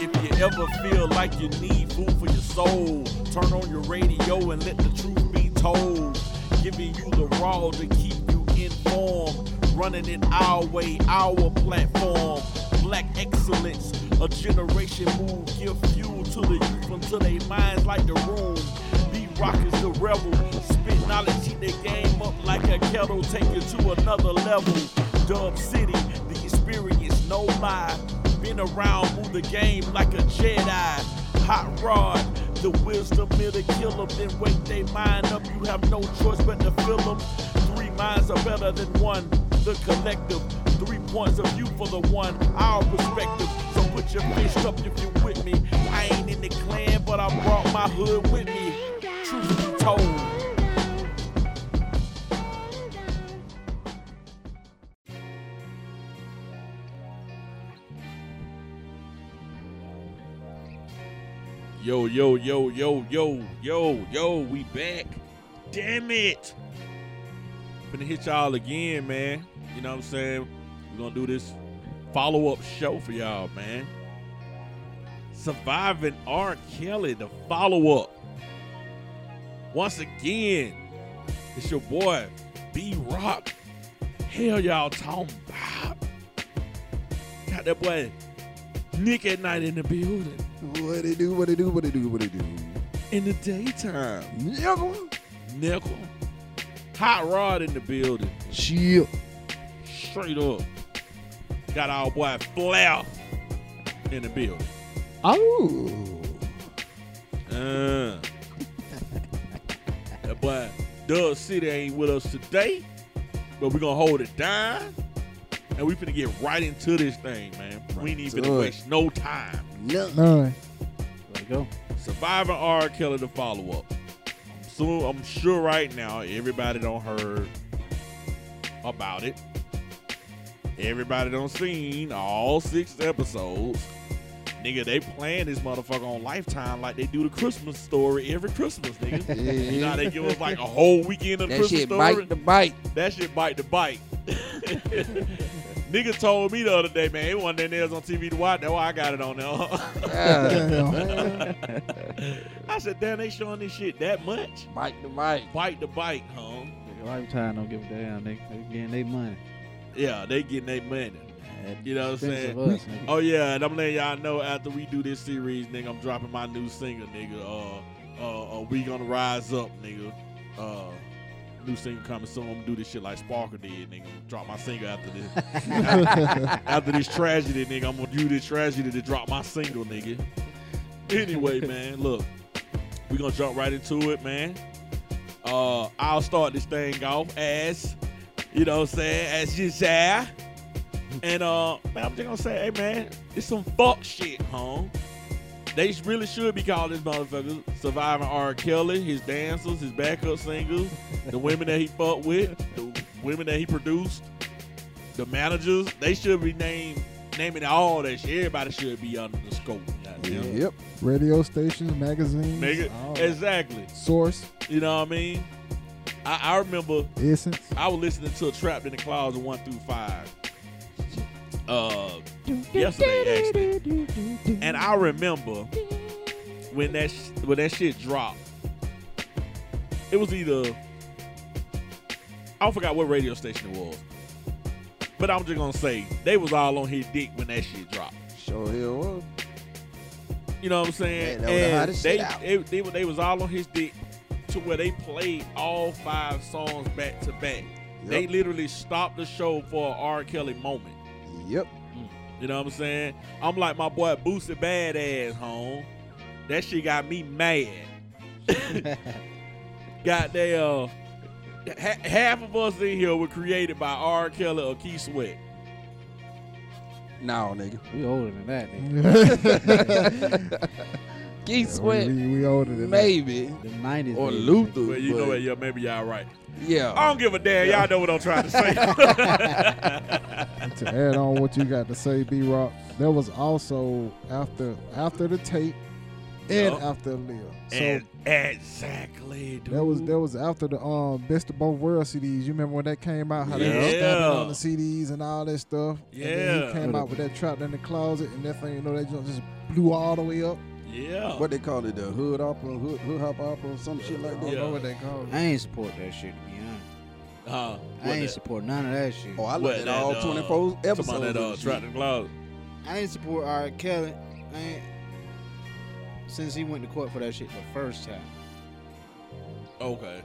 If you ever feel like you need food for your soul, turn on your radio and let the truth be told. Giving you the raw to keep you informed. Running it our way, our platform. Black excellence, a generation move. Give fuel to the youth until they minds like the room. B Rock is the rebel. Spit knowledge, heat the game up like a kettle. Take it to another level. Dub City, the experience, no lie. Been around, move the game like a Jedi. Hot rod, the wisdom of the killer. Then wake they mind up. You have no choice but to fill them. Three minds are better than one. The collective, three points of view for the one. Our perspective. So put your fist up if you're with me. I ain't in the clan, but I brought my hood with me. Truth be told. Yo, yo, yo, yo, yo, yo, yo, we back. Damn it. Finna hit y'all again, man. You know what I'm saying? We're gonna do this follow-up show for y'all, man. Surviving R. Kelly, the follow-up. Once again, it's your boy, B Rock. Hell y'all talking about. Got that boy Nick at night in the building. What they do, what they do, what they do, what they do. In the daytime. Nickel. Nickel. Hot Rod in the building. Chill. Straight up. Got our boy Flair in the building. Oh. Uh. that boy Dub City ain't with us today, but we're gonna hold it down. And we finna get right into this thing, man. we ain't even to waste no time. None. There you go. Survivor R. Kelly the follow up. So I'm sure right now everybody don't heard about it. Everybody don't seen all six episodes. Nigga, they playing this motherfucker on Lifetime like they do the Christmas story every Christmas, nigga. you know how they give us like a whole weekend of That Christmas shit story. bite the bite. That shit bite the bite. Nigga told me the other day, man, it wasn't there on TV to watch. That's why I got it on there. I said, damn, they showing this shit that much? Bite the bite. Bite the bite, huh? Lifetime don't give a damn. They, they getting their money. Yeah, they getting their money. You know what I'm saying? us. Oh yeah, and I'm letting y'all know after we do this series, nigga, I'm dropping my new single, nigga. Uh, uh, uh we gonna rise up, nigga. Uh, new single coming soon. I'm gonna do this shit like Sparker did, nigga. Drop my single after this. after this tragedy, nigga, I'm gonna do this tragedy to drop my single, nigga. Anyway, man, look, we gonna jump right into it, man. Uh, I'll start this thing off as, you know what I'm saying, as you say. And uh, man, I'm just gonna say, hey man, it's some fuck shit, huh? They really should be calling this motherfucker surviving R. Kelly, his dancers, his backup singers, the women that he fucked with, the women that he produced, the managers. They should be named naming all that shit. Everybody should be under the scope. goddamn. Yep. Radio stations, magazines, that. exactly. source, You know what I mean? I, I remember essence. I was listening to Trapped in the Closet one through five. Uh, yesterday actually, and I remember when that sh- when that shit dropped. It was either I forgot what radio station it was, but I'm just gonna say they was all on his dick when that shit dropped. Sure hell was. You know what I'm saying? That and they, they, they, they was all on his dick to where they played all five songs back to back. They literally stopped the show for an R. Kelly moment. Yep. You know what I'm saying? I'm like my boy Boosie Badass home. That shit got me mad. got they uh ha- half of us in here were created by R. Kelly or Keith Sweat. No, nigga. We older than that, nigga. Keith Sweat, we, we older than that. maybe. The 90s. Or. Luther. But you know but- what? Yeah, maybe y'all right. Yeah. I don't give a damn. Y'all know what I'm trying to say. to add on what you got to say, B Rock, there was also after after the tape, and Yup. after Aaliyah. So And exactly, dude. that was that was after the um best of both worlds CDs. You remember when that came out? How they were Yeah. stamping on the CDs and all that stuff. And then Yeah. he came out with that trapped in the closet, and that thing, you know, that just blew all the way up. Yeah. What they call it, the hood opera, hood, hood hop opera, or some shit like that. I don't know what they call it. I ain't support that shit to be honest. Uh, I ain't support none of that shit. Oh, I What, looked at that, all uh, 24 Talking episodes. about that of uh, the Trapped shit. the Closet. I ain't support R. Kelly. I ain't, since he went to court for that shit the first time. Okay.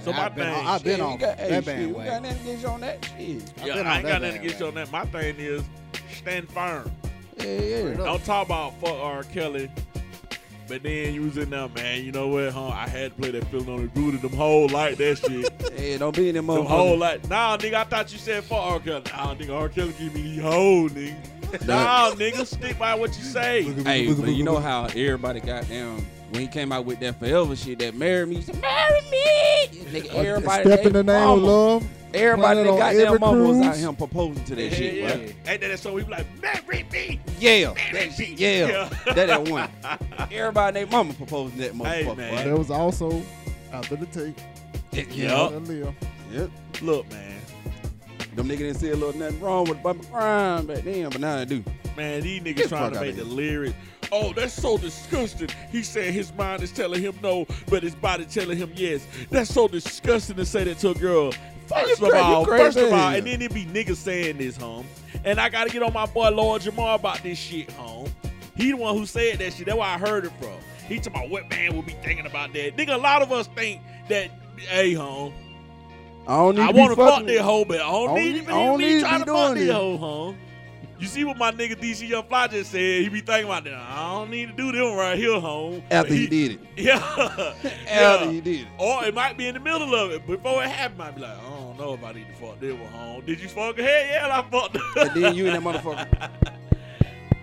So I've my been, thing- I've been on you got, that hey, shit, we got bandwagon. nothing against you on that shit. I've Yeah, I ain't got nothing against you on that. My thing is stand firm. Yeah, yeah. Don't talk about fuck R. Kelly. But then you was in there, man. You know what, huh? I had to play that feeling on the booty. Them whole like that shit. Hey, don't be in them Them whole motherfuckers. like, nah, nigga. I thought you said fuck R. Kelly. Nah, nigga. R. Kelly give me these whole nigga. nah, nigga. Stick by what you say. Hey, but you know how everybody got down when he came out with that forever shit that marry me, he said, marry me. Nigga, everybody, Step in the name of love. Everybody that got their mama was out cruise. here proposing to that Yeah, shit, yeah. right? Ain't that so? We be like, marry me. Yeah, Marry that me. shit, yeah. that that one. Everybody, their mama proposing that motherfucker. man. right? That was also after the tape. Yup. Aaliyah. Yep. Look, man. Them niggas didn't see a little nothing wrong with Bump n' Grind back then, but now they do. Man, these niggas the trying fuck to make the here. lyrics. Oh, that's so disgusting. He said his mind is telling him no, but his body telling him yes. That's so disgusting to say that to a girl. First of all, first of all, and then it be niggas saying this, home. And I gotta get on my boy Lord Jamar about this shit, home. He the one who said that shit. That's where I heard it from. He talking about what man would be thinking about that. Nigga, a lot of us think that, hey, home. I don't need I to be want to fuck this hoe, but I don't, I don't need need- I don't Me need to be trying to fuck this. hoe, home. You see what my nigga DC Young Fly just said? He be thinking about that. I don't need to do them right here, home. After But he did it. Yeah. After yeah. he did it. Or it might be in the middle of it. Before it happened, I might be like, I don't know if I need to fuck this one, home. Did you fuck her? Hell yeah, I fucked her. And then you and that motherfucker,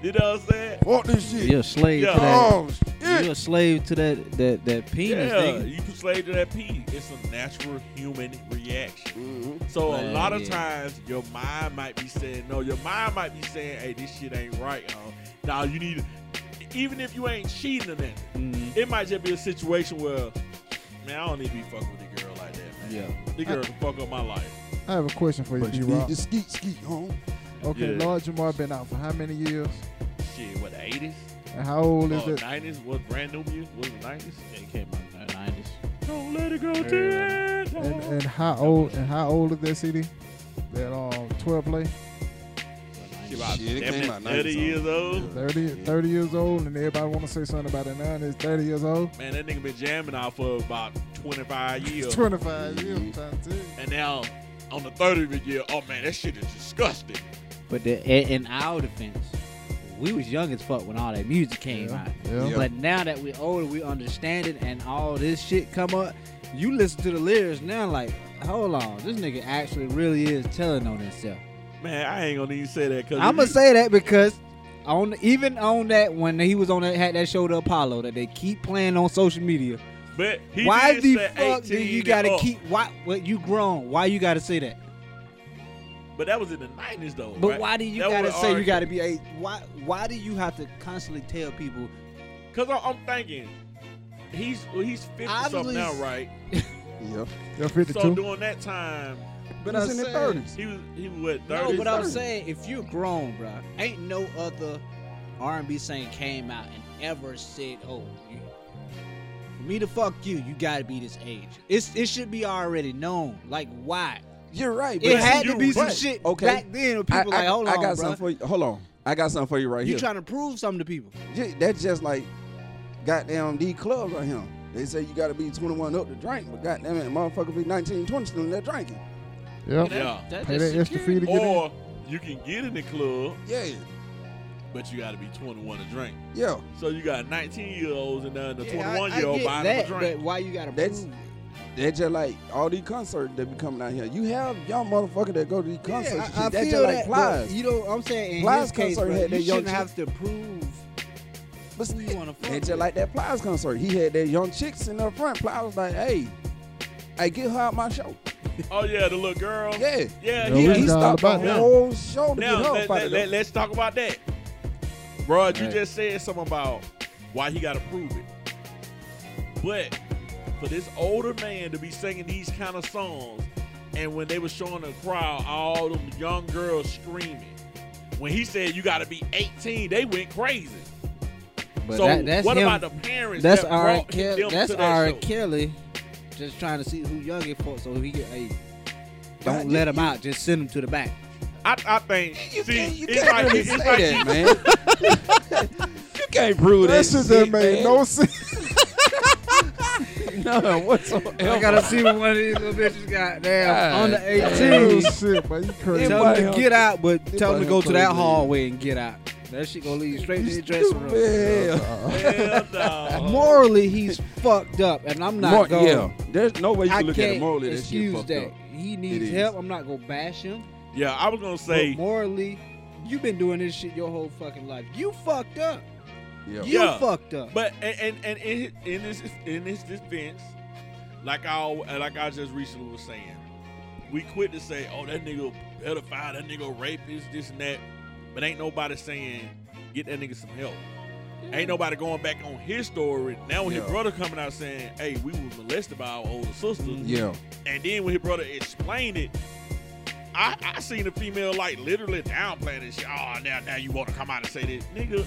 you know what I'm saying? fuck this shit. You're a slave Yeah. to that. Oh, shit. You're a slave to that that that penis yeah, thing. you can slave to that pee. It's a natural human reaction. Mhm. So a Man, lot of yeah. times your mind might be saying no. Your mind might be saying, "Hey, this shit ain't right." Huh? Now you need, to, even if you ain't cheating or nothing, Mhm. it might just be a situation where, man, I don't need to be fucking with a girl like that, man. Yeah. The girl can fuck up my life. I have a question for you, But D you need Rock. to skeet, skeet, home. Okay, Yeah. Lord Jamar been out for how many years? Shit, what the eighties? And how old is Oh, it? nineties? What brand new music? Was it nineties? Yeah, he came out in the nineties. Don't let it go to Yeah. it. And, and how old and how old is that CD? That um 12 play? She about Shit, it damn came near out 30 years old. 30, 30 years old, and everybody want to say something about it now. And it's 30 years old. Man, that nigga been jamming out for about 25 years. 25 years. I'm trying to tell you. And now on the 30th year, oh man, that shit is disgusting. But the, in, in our defense, we was young as fuck when all that music came Yeah. out. Yeah. Yeah. But now that we older, we understand it, and all this shit come up. You listen to the lyrics now, like, hold on, this nigga actually really is telling on himself. Man, I ain't gonna even say that because I'm gonna say that because on even on that when he was on that had that show the Apollo that they keep playing on social media. But he why the fuck do you gotta up. keep why? What you grown? Why you gotta say that? But that was in the 90s though. But right? why do you That gotta say you gotta be eight? Why why do you have to constantly tell people? Because I'm thinking he's well, he's 50 something now, right? Yep. You're 52. So during that time, But But he's I'm in his 30s. he was he was what 30? No, but I'm saying if you're grown, bro, ain't no other R&B singer came out and ever said, "Oh, you, for me to fuck you, you gotta be this age." It's it should be already known. Like why? You're right. It but had you to be some right. shit Okay. back then. Where people I, like, I- hold I on, got bro. something for you. Hold on. I got something for you right You here. You trying to prove something to people? Yeah, that's just like goddamn these clubs right here. They say you got to be 21 up to drink, but goddamn it, motherfucker be 19, 20 still in there drinking. Yep. Yeah. That's Pay just that extra fee to get in. Or you can get in the club, Yeah, but you got to be 21 to drink. yeah. So you got 19 year olds and then the Yeah, 21 I- year old get buying that, a drink. But why you gotta That's- prove? That's just like all these concerts that be coming out here. You have young motherfuckers that go to these concerts. and Yeah, I, I shit. That's feel just like that. Plies. You know, I'm saying in Plies his case, concert bro, had you that young shouldn't chick- have to prove But who you wanna fuck. That's with. just like that Plies concert. He had that young chicks in the front. Plies was like, hey, hey, get her out my show. Oh yeah, the little girl. Yeah. Yeah, Yeah, he, He, was he all stopped the about that. whole show to now get her let, let, let, let's talk about that. Bro, you Right. just said something about Why he got to prove it? But for this older man to be singing these kind of songs, and when they were showing the crowd, all them young girls screaming. When he said you got to be 18, they went crazy. But so that, that's what him. about the parents? that's that R. brought Kelly. them That's to that R. show? Kelly. Just trying to see who young it for, so he get. Hey, don't God, let you- him out. Just send him to the back. I, I think. You see, can't, you it's can't like really it's say like that, man. you can't prove that, That shit just made man. no sense. no whatsoever. I gotta see what one of these little bitches got damn God under damn. 18. oh shit, but you crazy. Tell them to get out, but tell them to go to that hallway and get out. That shit gonna lead you straight to the dressing room. Stupid. hell no. Morally, he's fucked up, and I'm not More- going. yeah, there's no way you I can look at it morally. That shit fucked that. up. He needs help. I'm not gonna bash him. Yeah, I was gonna But say. morally, you've been doing this shit your whole fucking life. You fucked up. Yeah. You Yeah. fucked up. But and and, and in, in this in this defense, like I al- like I just recently was saying, we quit to say, oh that nigga pedophile, that nigga rapist, this and that, but ain't nobody saying get that nigga some help. Mm. Ain't nobody going back on his story. Now when his brother coming out saying, hey, we was molested by our older sister, mm. Yeah. and then when his brother explained it. I, I seen a female like literally downplaying this shit. Oh, now now you want to come out and say this, nigga?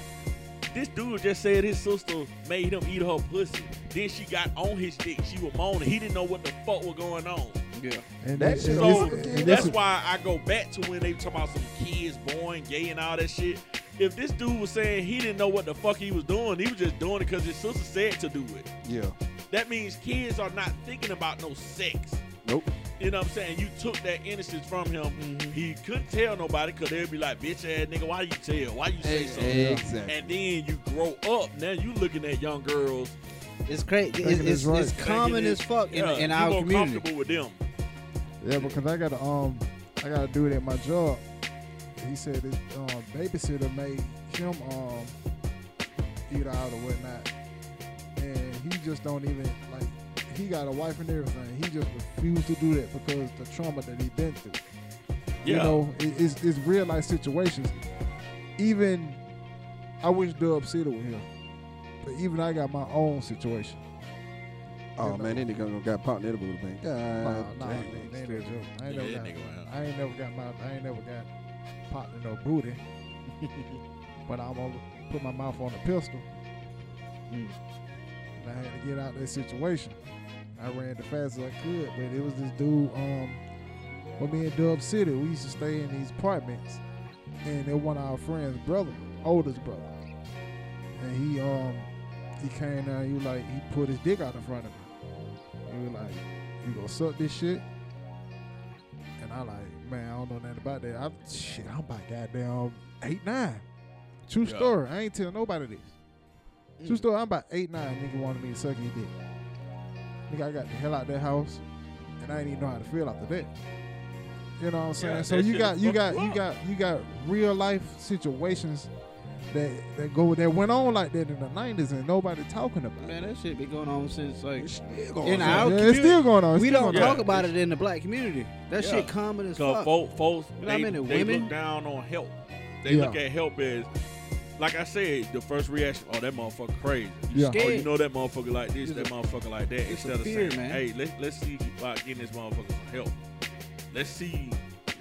This dude just said his sister made him eat her pussy. Then she got on his dick. She was moaning. He didn't know what the fuck was going on. yeah. And That this- and So this- and that's why I go back to when they talk about some kids born gay and all that shit. If this dude was saying he didn't know what the fuck he was doing, he was just doing it because his sister said to do it. Yeah. That means kids are not thinking about no sex. Nope. You know what I'm saying? You took that innocence from him. Mhm. He couldn't tell nobody because they'd be like, bitch ass nigga, why you tell? Why you say something? Exactly. And then you grow up. Now you looking at young girls. It's crazy. It's, it's it's, right. it's common thinking as fuck in, yeah, in you our more community. comfortable with them. Yeah, because I gotta um I gotta do it at my job. He said his um, babysitter made him um eat out or whatnot, and he just don't even like. He got a wife and everything. He just refused to do that because the trauma that he been through. Yeah. You know, it, it's, it's real life situations. Even I wish Dub City was here, but even I got my own situation. Oh You man, know. that nigga gonna got popped in the booty, man. Nah, God nah, damn. ain't, ain't no joke. I ain't Yeah, never got. nigga went out. I ain't never got my. I ain't never got popped in no booty. but I'm gonna put my mouth on the pistol. Mm. And I had to get out of that situation. I ran the fast as I could, but it was this dude. Um, with me in Dub City, we used to stay in these apartments, and they're one of our friends' brother, oldest brother, and he um he came down. He was like he put his dick out in front of me. He was like, "You gonna suck this shit?" And I like, man, I don't know nothing about that. I shit, I'm about goddamn eight nine. True Yeah. story. I ain't tell nobody this. True Mm. story. I'm about eight nine. Nigga wanted me to suck his dick. Nigga, I got the hell out of that house, and I didn't even know how to feel after that. You know what I'm saying? Yeah, so you got you got you you got you got real life situations that that go that went on like that in the '90s, and nobody talking about. Man, it. that shit been going on since like It's still going In on. our yeah, it's still going on. It's we don't going on. talk about it in the black community. That Yeah. shit common as fuck. folks, folks You know how they, many they women- look down on help. They Yeah. look at help as, like I said, the first reaction, oh that motherfucker crazy. Yeah. Oh, you know that motherfucker like this, It's that a- motherfucker like that. Instead of fear, saying, man. hey, let's let's see about getting this motherfucker some help. Let's see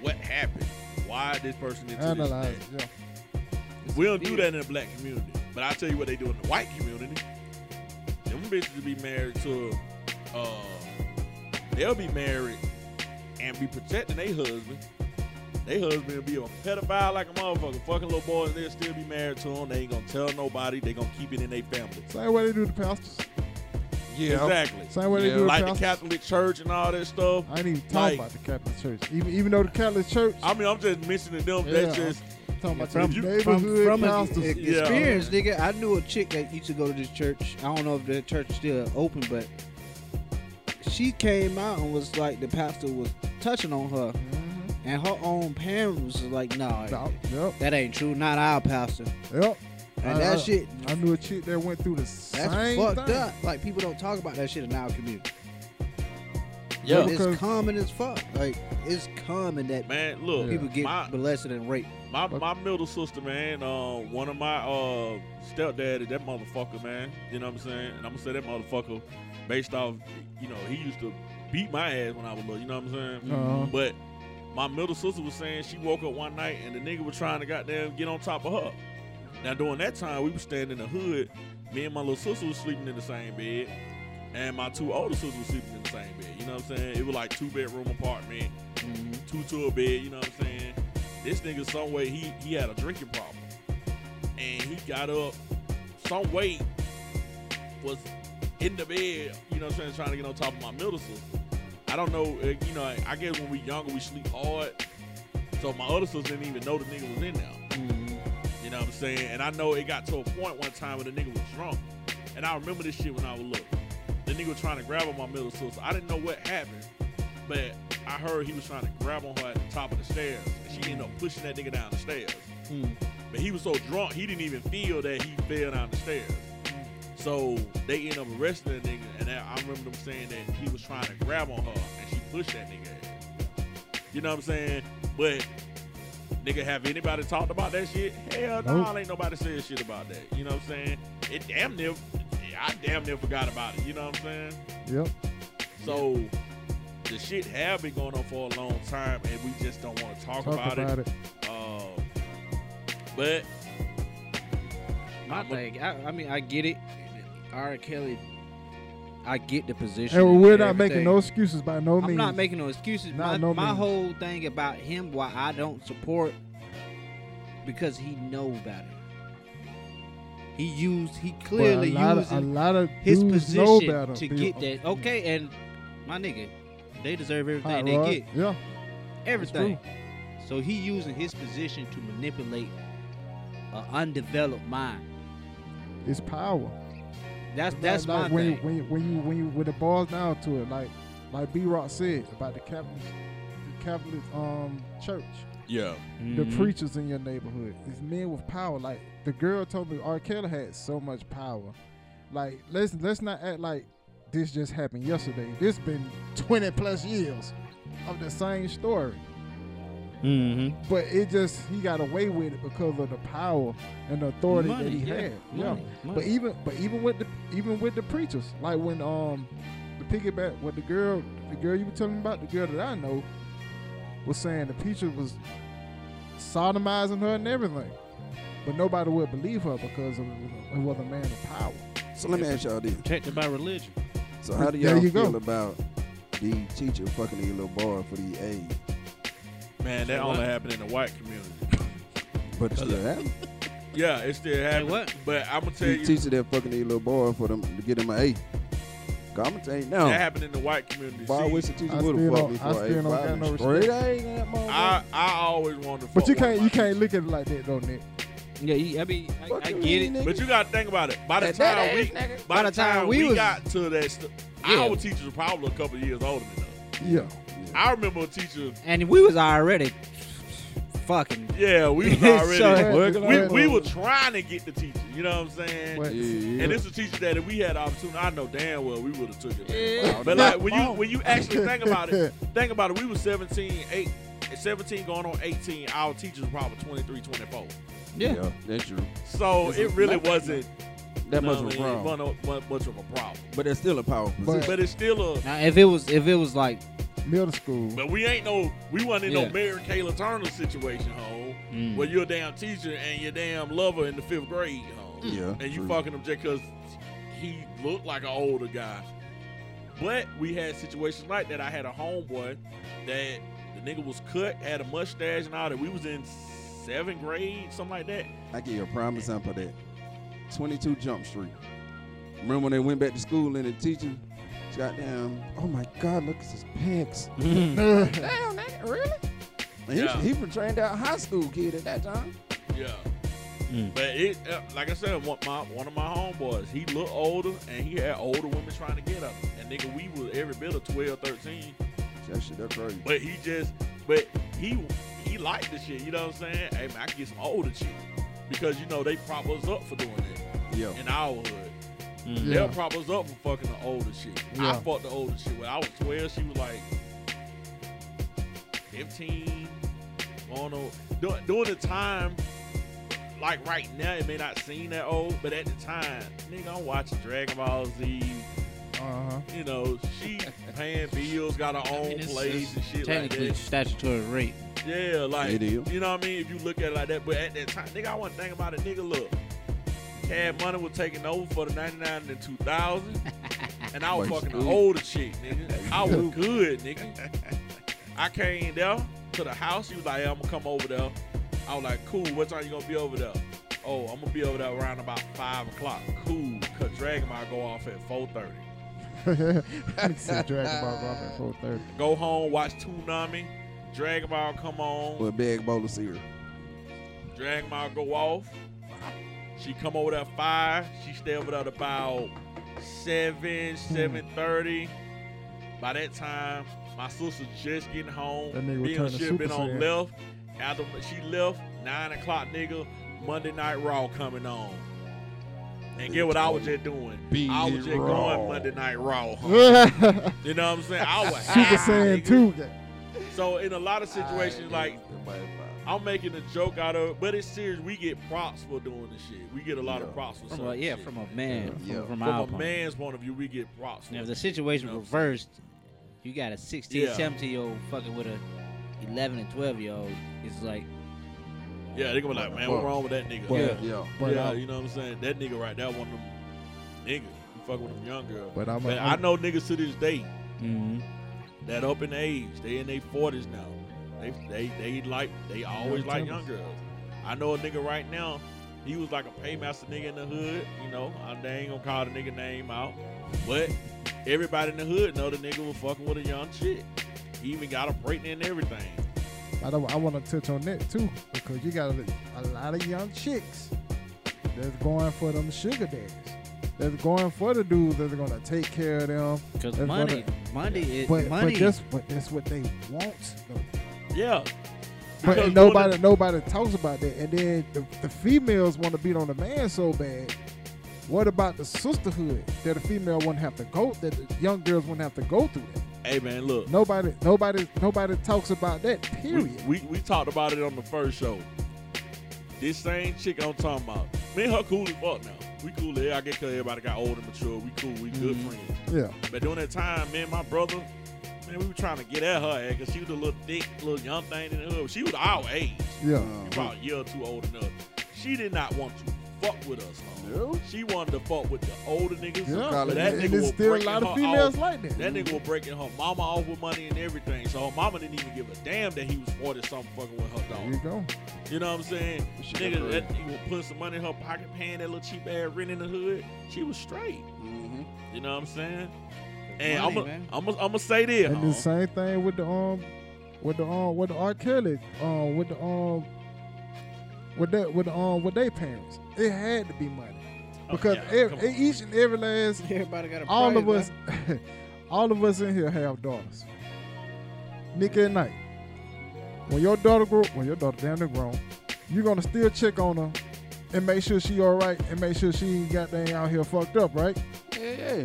what happened. Why this person into Analyze. this? Yeah. It's We don't do that in the black community. But I tell you what they do in the white community. Them bitches will be married to uh they'll be married and be protecting their husband. Their husband will be a pedophile like a motherfucker. Fucking little boys, they'll still be married to him. They ain't gonna tell nobody. They gonna keep it in their family. Same way they do the pastors. Yeah. Exactly. Same way they Yeah. do the Like the. Catholic Church and all that stuff. I ain't even talking like- about the Catholic Church. Even even though the Catholic Church, I mean, I'm just mentioning them. Yeah. That's just talking about From- the from- neighborhood from a- pastors. e- Yeah. experience, nigga. I knew a chick that used to go to this church. I don't know if the church is still open, but she came out and was like the pastor was touching on her, Mhm. And her own parents was like, "Nah, No, Yep. that ain't true. Not our pastor." Yep. And I- that I- shit, I knew a chick that went through the that's same fucked thing. up. Like people don't talk about that shit in our community. Yeah. It's Because- common as fuck. Like it's common that Man, look, people get my, molested and raped. my my middle sister, man. Uh, one of my uh stepdaddy, that motherfucker, man. You know what I'm saying? And I'm gonna say that motherfucker, based off, you know, he used to beat my ass when I was little. You know what I'm saying? Uh-huh. But my middle sister was saying she woke up one night and the nigga was trying to goddamn get on top of her. Now during that time, we was staying in the hood. Me and my little sister was sleeping in the same bed, and my two older sisters was sleeping in the same bed. You know what I'm saying? It was like two bedroom apartment, mm-hmm. two to a bed. You know what I'm saying? This nigga, some way he he had a drinking problem, and he got up, some way was in the bed. You know what I'm saying? Trying to get on top of my middle sister. I don't know. uh, You know, I guess when we younger, we sleep hard. So my other sister didn't even know the nigga was in there. Mm-hmm. You know what I'm saying? And I know it got to a point one time when the nigga was drunk. And I remember this shit when I was little. The nigga was trying to grab on my middle sister. I didn't know what happened, but I heard he was trying to grab on her at the top of the stairs. And she ended up pushing that nigga down the stairs. Hmm. But he was so drunk, he didn't even feel that he fell down the stairs. Hmm. So they ended up arresting that nigga. And I I remember them saying that he was trying to grab on her and she pushed that nigga ass. You know what I'm saying? But nigga, have anybody talked about that shit? Hell no, Nope. ain't nobody said shit about that. You know what I'm saying? It damn near, I damn near forgot about it. You know what I'm saying? Yep. So the shit have been going on for a long time, and we just don't want to talk, Talk about, about it. it. Uh, but My I'm thing, I, I mean, I get it. R. Kelly, I get the position. And and we're not making no excuses by no means. I'm not making no excuses. Not my no my means. whole thing about him, why I don't support, because he know better. He used, he clearly lot, of, a lot of his position better. to get that. Okay, and my nigga, they deserve everything Hot they rod. get. Yeah. Everything. So he using his position to manipulate an undeveloped mind. It's power. That's that's like, my when thing. You, when you, when you when you when it boils down to it, like like B Rock said about the Catholic the Catholic um church, yeah, the Mhm. preachers in your neighborhood, it's men with power. Like the girl told me, R. Kelly had so much power. Like let's let's not act like this just happened yesterday. This been twenty plus years of the same story. Mhm. But it just he got away with it because of the power and the authority Money, that he yeah, had. Yeah. money, But even but even with the even with the preachers, like when um the piggyback with the girl the girl you were telling me about, the girl that I know was saying the preacher was sodomizing her and everything. But nobody would believe her because of, it was a man of power. So let me ask y'all this. protected by religion. So how do y'all you feel go. about the teacher fucking these little boy for the age? Man, that only happened in the white community. But it still happen. Yeah, it still happens. what? But I'm gonna tell These you, teacher that fucking little boy for them to get them an A. Cause I'm gonna tell you that happened in the white community. Boy, I See, wish the teacher I would still have fucked don't- me I for still A. don't got no straight respect. A, that motherfucker. I I always wanted to. But you fuck one can't you my can't look at it like that though, Nick. Yeah, you- I mean, I, Fuck I you get mean, it. nigga? But you gotta think about it. By the That- that time ass we, nigga. by the time we, was- got to that, st- Yeah. our teachers were probably a couple years older than us. Yeah. I remember a teacher. And we was already fucking. Yeah, we was already. Working we, we were trying to get the teacher. You know what I'm saying? But- Yeah, yeah. And this is a teacher that if we had the opportunity, I know damn well we would have took it. man. Yeah. But like when you when you actually think about it, think about it. We were 17, 8, 17 going on 18. Our teachers were probably 23, 24. Yeah. that's true. So It's it really like- wasn't That you much of a what I mean, problem. wasn't a- wasn't much of a problem. But it's still a powerful But- But it's still a. Now, if it was, if it was like, Middle school. But we ain't no. We wasn't in Yeah. no Mary Kay Letourneau situation, home mm, where you're a damn teacher and your damn lover in the fifth grade, home. Yeah, and you true. fucking him just because he looked like an older guy. But we had situations like that. I had a homeboy that the nigga was cut, had a mustache and all that. We was in seventh grade, something like that. I give you a prime example of that. 22 Jump Street. Remember when they went back to school and the teacher, goddamn, oh my God, look at his pecs. Damn, nigga, really? And he, Yeah. he was trained out high school kid at that time. Yeah. Mm. But it, uh, like I said, one, my, one of my homeboys, he looked older and he had older women trying to get up. And nigga, we was every bit of 12, 13. That shit, that's crazy. But he just, but he he liked the shit. You know what I'm saying? Hey man, I can get some older chicks because you know they prop us up for doing that Yeah. in our hood. Mm. Yeah. They'll prop us up for fucking the older shit. I Yeah. fucked the older shit. When I was 12, she was like 15. On during, during the time, like right now, it may not seem that old, but at the time, nigga, I'm watching Dragon Ball Z. Uh-huh. You know, she paying bills, got her own mean, place and shit like Technically, that. statutory rape. Yeah, like It is. you know what I mean. If you look at it like that, but at that time, nigga, I want to think about it. Nigga, look, Cash Money was taking over for the '99 and the 2000, and I was Boy, fucking the older chick, nigga. I was good, nigga. I came there to the house. She was like, hey, "I'm gonna come over there." I was like, "Cool. What time you gonna be over there?" Oh, I'm gonna be over there around about five o'clock. Cool, cause Dragon Ball go off at 4:30. I said Dragon Ball go off at 4:30. Go home, watch Toonami. Dragon Ball come on. With a big bowl of cereal. Dragon Ball go off. She come over there at five. She stay over there at about seven, Hmm. seven thirty. By that time, my sister just getting home. That nigga was and turning she had been on left. After she left, nine o'clock, nigga. Monday Night Raw coming on. And get what I was just doing? Be I was just Raw. going Monday Night Raw. Super You know what I'm saying? I was happy, Saiyan nigga. 2. So in a lot of situations, like I'm making a joke out of it, but it's serious. We get props for doing this shit. We get a lot of props for From a, yeah, shit. from a man. Yeah. From, from, From a point. man's point of view, we get props. Now, if the situation You know? reversed, you got a 16, Yeah. 17 year old fucking with a 11 and 12 year old. It's like, yeah, they're gonna be like, man, what's wrong with that nigga? But- yeah, Yeah. But yeah, you know what I'm saying? That nigga right there, one of them niggas. You fuck with them young girls. But I'm, But I'm I know niggas to this day mm-hmm. that up in age, they in their 40s now. They they they like they always like young girls. I know a nigga right now. He was like a paymaster nigga in the hood. You know, I they ain't gonna call the nigga name out, but everybody in the hood know the nigga was fucking with a young chick. He even got a pregnant and everything. I, don't, I want to touch on that too because you got a, a lot of young chicks that's going for them sugar daddies. That's going for the dudes that's gonna take care of them. Because That's money, what money is But money. but that's but that's what they want. Though. Yeah. But Because nobody doing nobody talks about that. And then the, the females want to beat on the man so bad. What about the sisterhood that a female wouldn't have to go that the young girls wouldn't have to go through that? it- Hey man, look. Nobody nobody nobody talks about that. Period. we we talked about it on the first show. This same chick I'm talking about. Me and her cool as fuck now. We cool. I get cause everybody got old and mature. We cool. We good Mhm. friends. yeah. But during that time, me and my brother, man, we were trying to get at her because she was a little thick, little young thing in the hood. She was our age. Yeah. About a year or two old enough. She did not want to fuck with us. No. She wanted to fuck with the older niggas. Yeah. But that and nigga was still a lot of females off. like that. That nigga was breaking her mama off with money and everything. So her mama didn't even give a damn that he was 40 something fucking with her There you go. You know what I'm saying? She Nigga, that nigga was putting some money in her pocket, paying that little cheap ass rent in the hood. She was straight. Mm-hmm. You know what I'm saying? And Money, I'm man. I'm I'm gonna say this. And home. the same thing with the um with the um with the R. Kelly um with the um with that with the um with their parents. It had to be money. Oh, Because yeah, ev- come on. each and every last Everybody got a all price, of us all of us in here have daughters. Nikki and Night. When your daughter grow when your daughter down the grown, you're gonna still check on her and make sure she all right and make sure she ain't got dang out here fucked up, right? Yeah, yeah.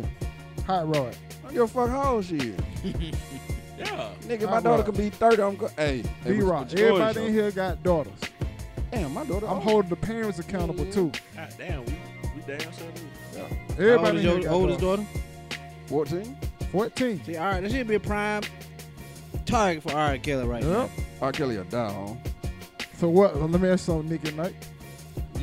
Hot rod. I don't give a fuck how old she is. Yeah. Nigga, Hot my daughter rod. could be 30. I'm go- hey. hey, B what- Rock. what your choice, Everybody in yo? here got daughters. Damn, my daughter. I'm old. holding the parents accountable too. God damn, we, we damn sure do. How old Everybody is in your here got oldest daughters. daughter? 14. 14. See, all right, this should be a prime target for R. Kelly right Yep. R. Kelly a die, home. So what? Let me ask you something, Nick and Night.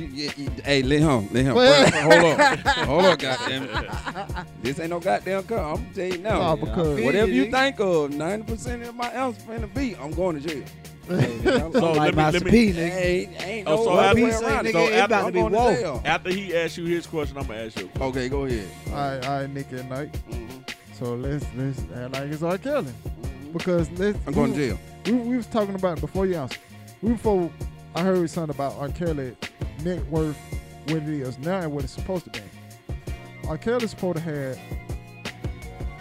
You, you, you, hey, let him. Let him. Well- First, hold on, Hold up, goddamn it. This ain't no goddamn car. I'm gonna tell you now. Nah, because- Whatever you think of, 90% of my answer finna be, I'm going to jail. Hey, So So, like let me- let me- P, nigga. ain't, ain't Oh, no so after- Say, nigga, So after- about to I'm be going to jail. After he asks you his question, I'm gonna ask you. a. Okay, go ahead. All right, all right, Nick and Night. Mhm, So let's let's act like it's R. Kelly mhm. because let's. I'm going to jail. We, we was talking about it before you answer. We before I heard something about R. Kelly net worth what it is now and what it's supposed to be. R. Kelly's supposed to have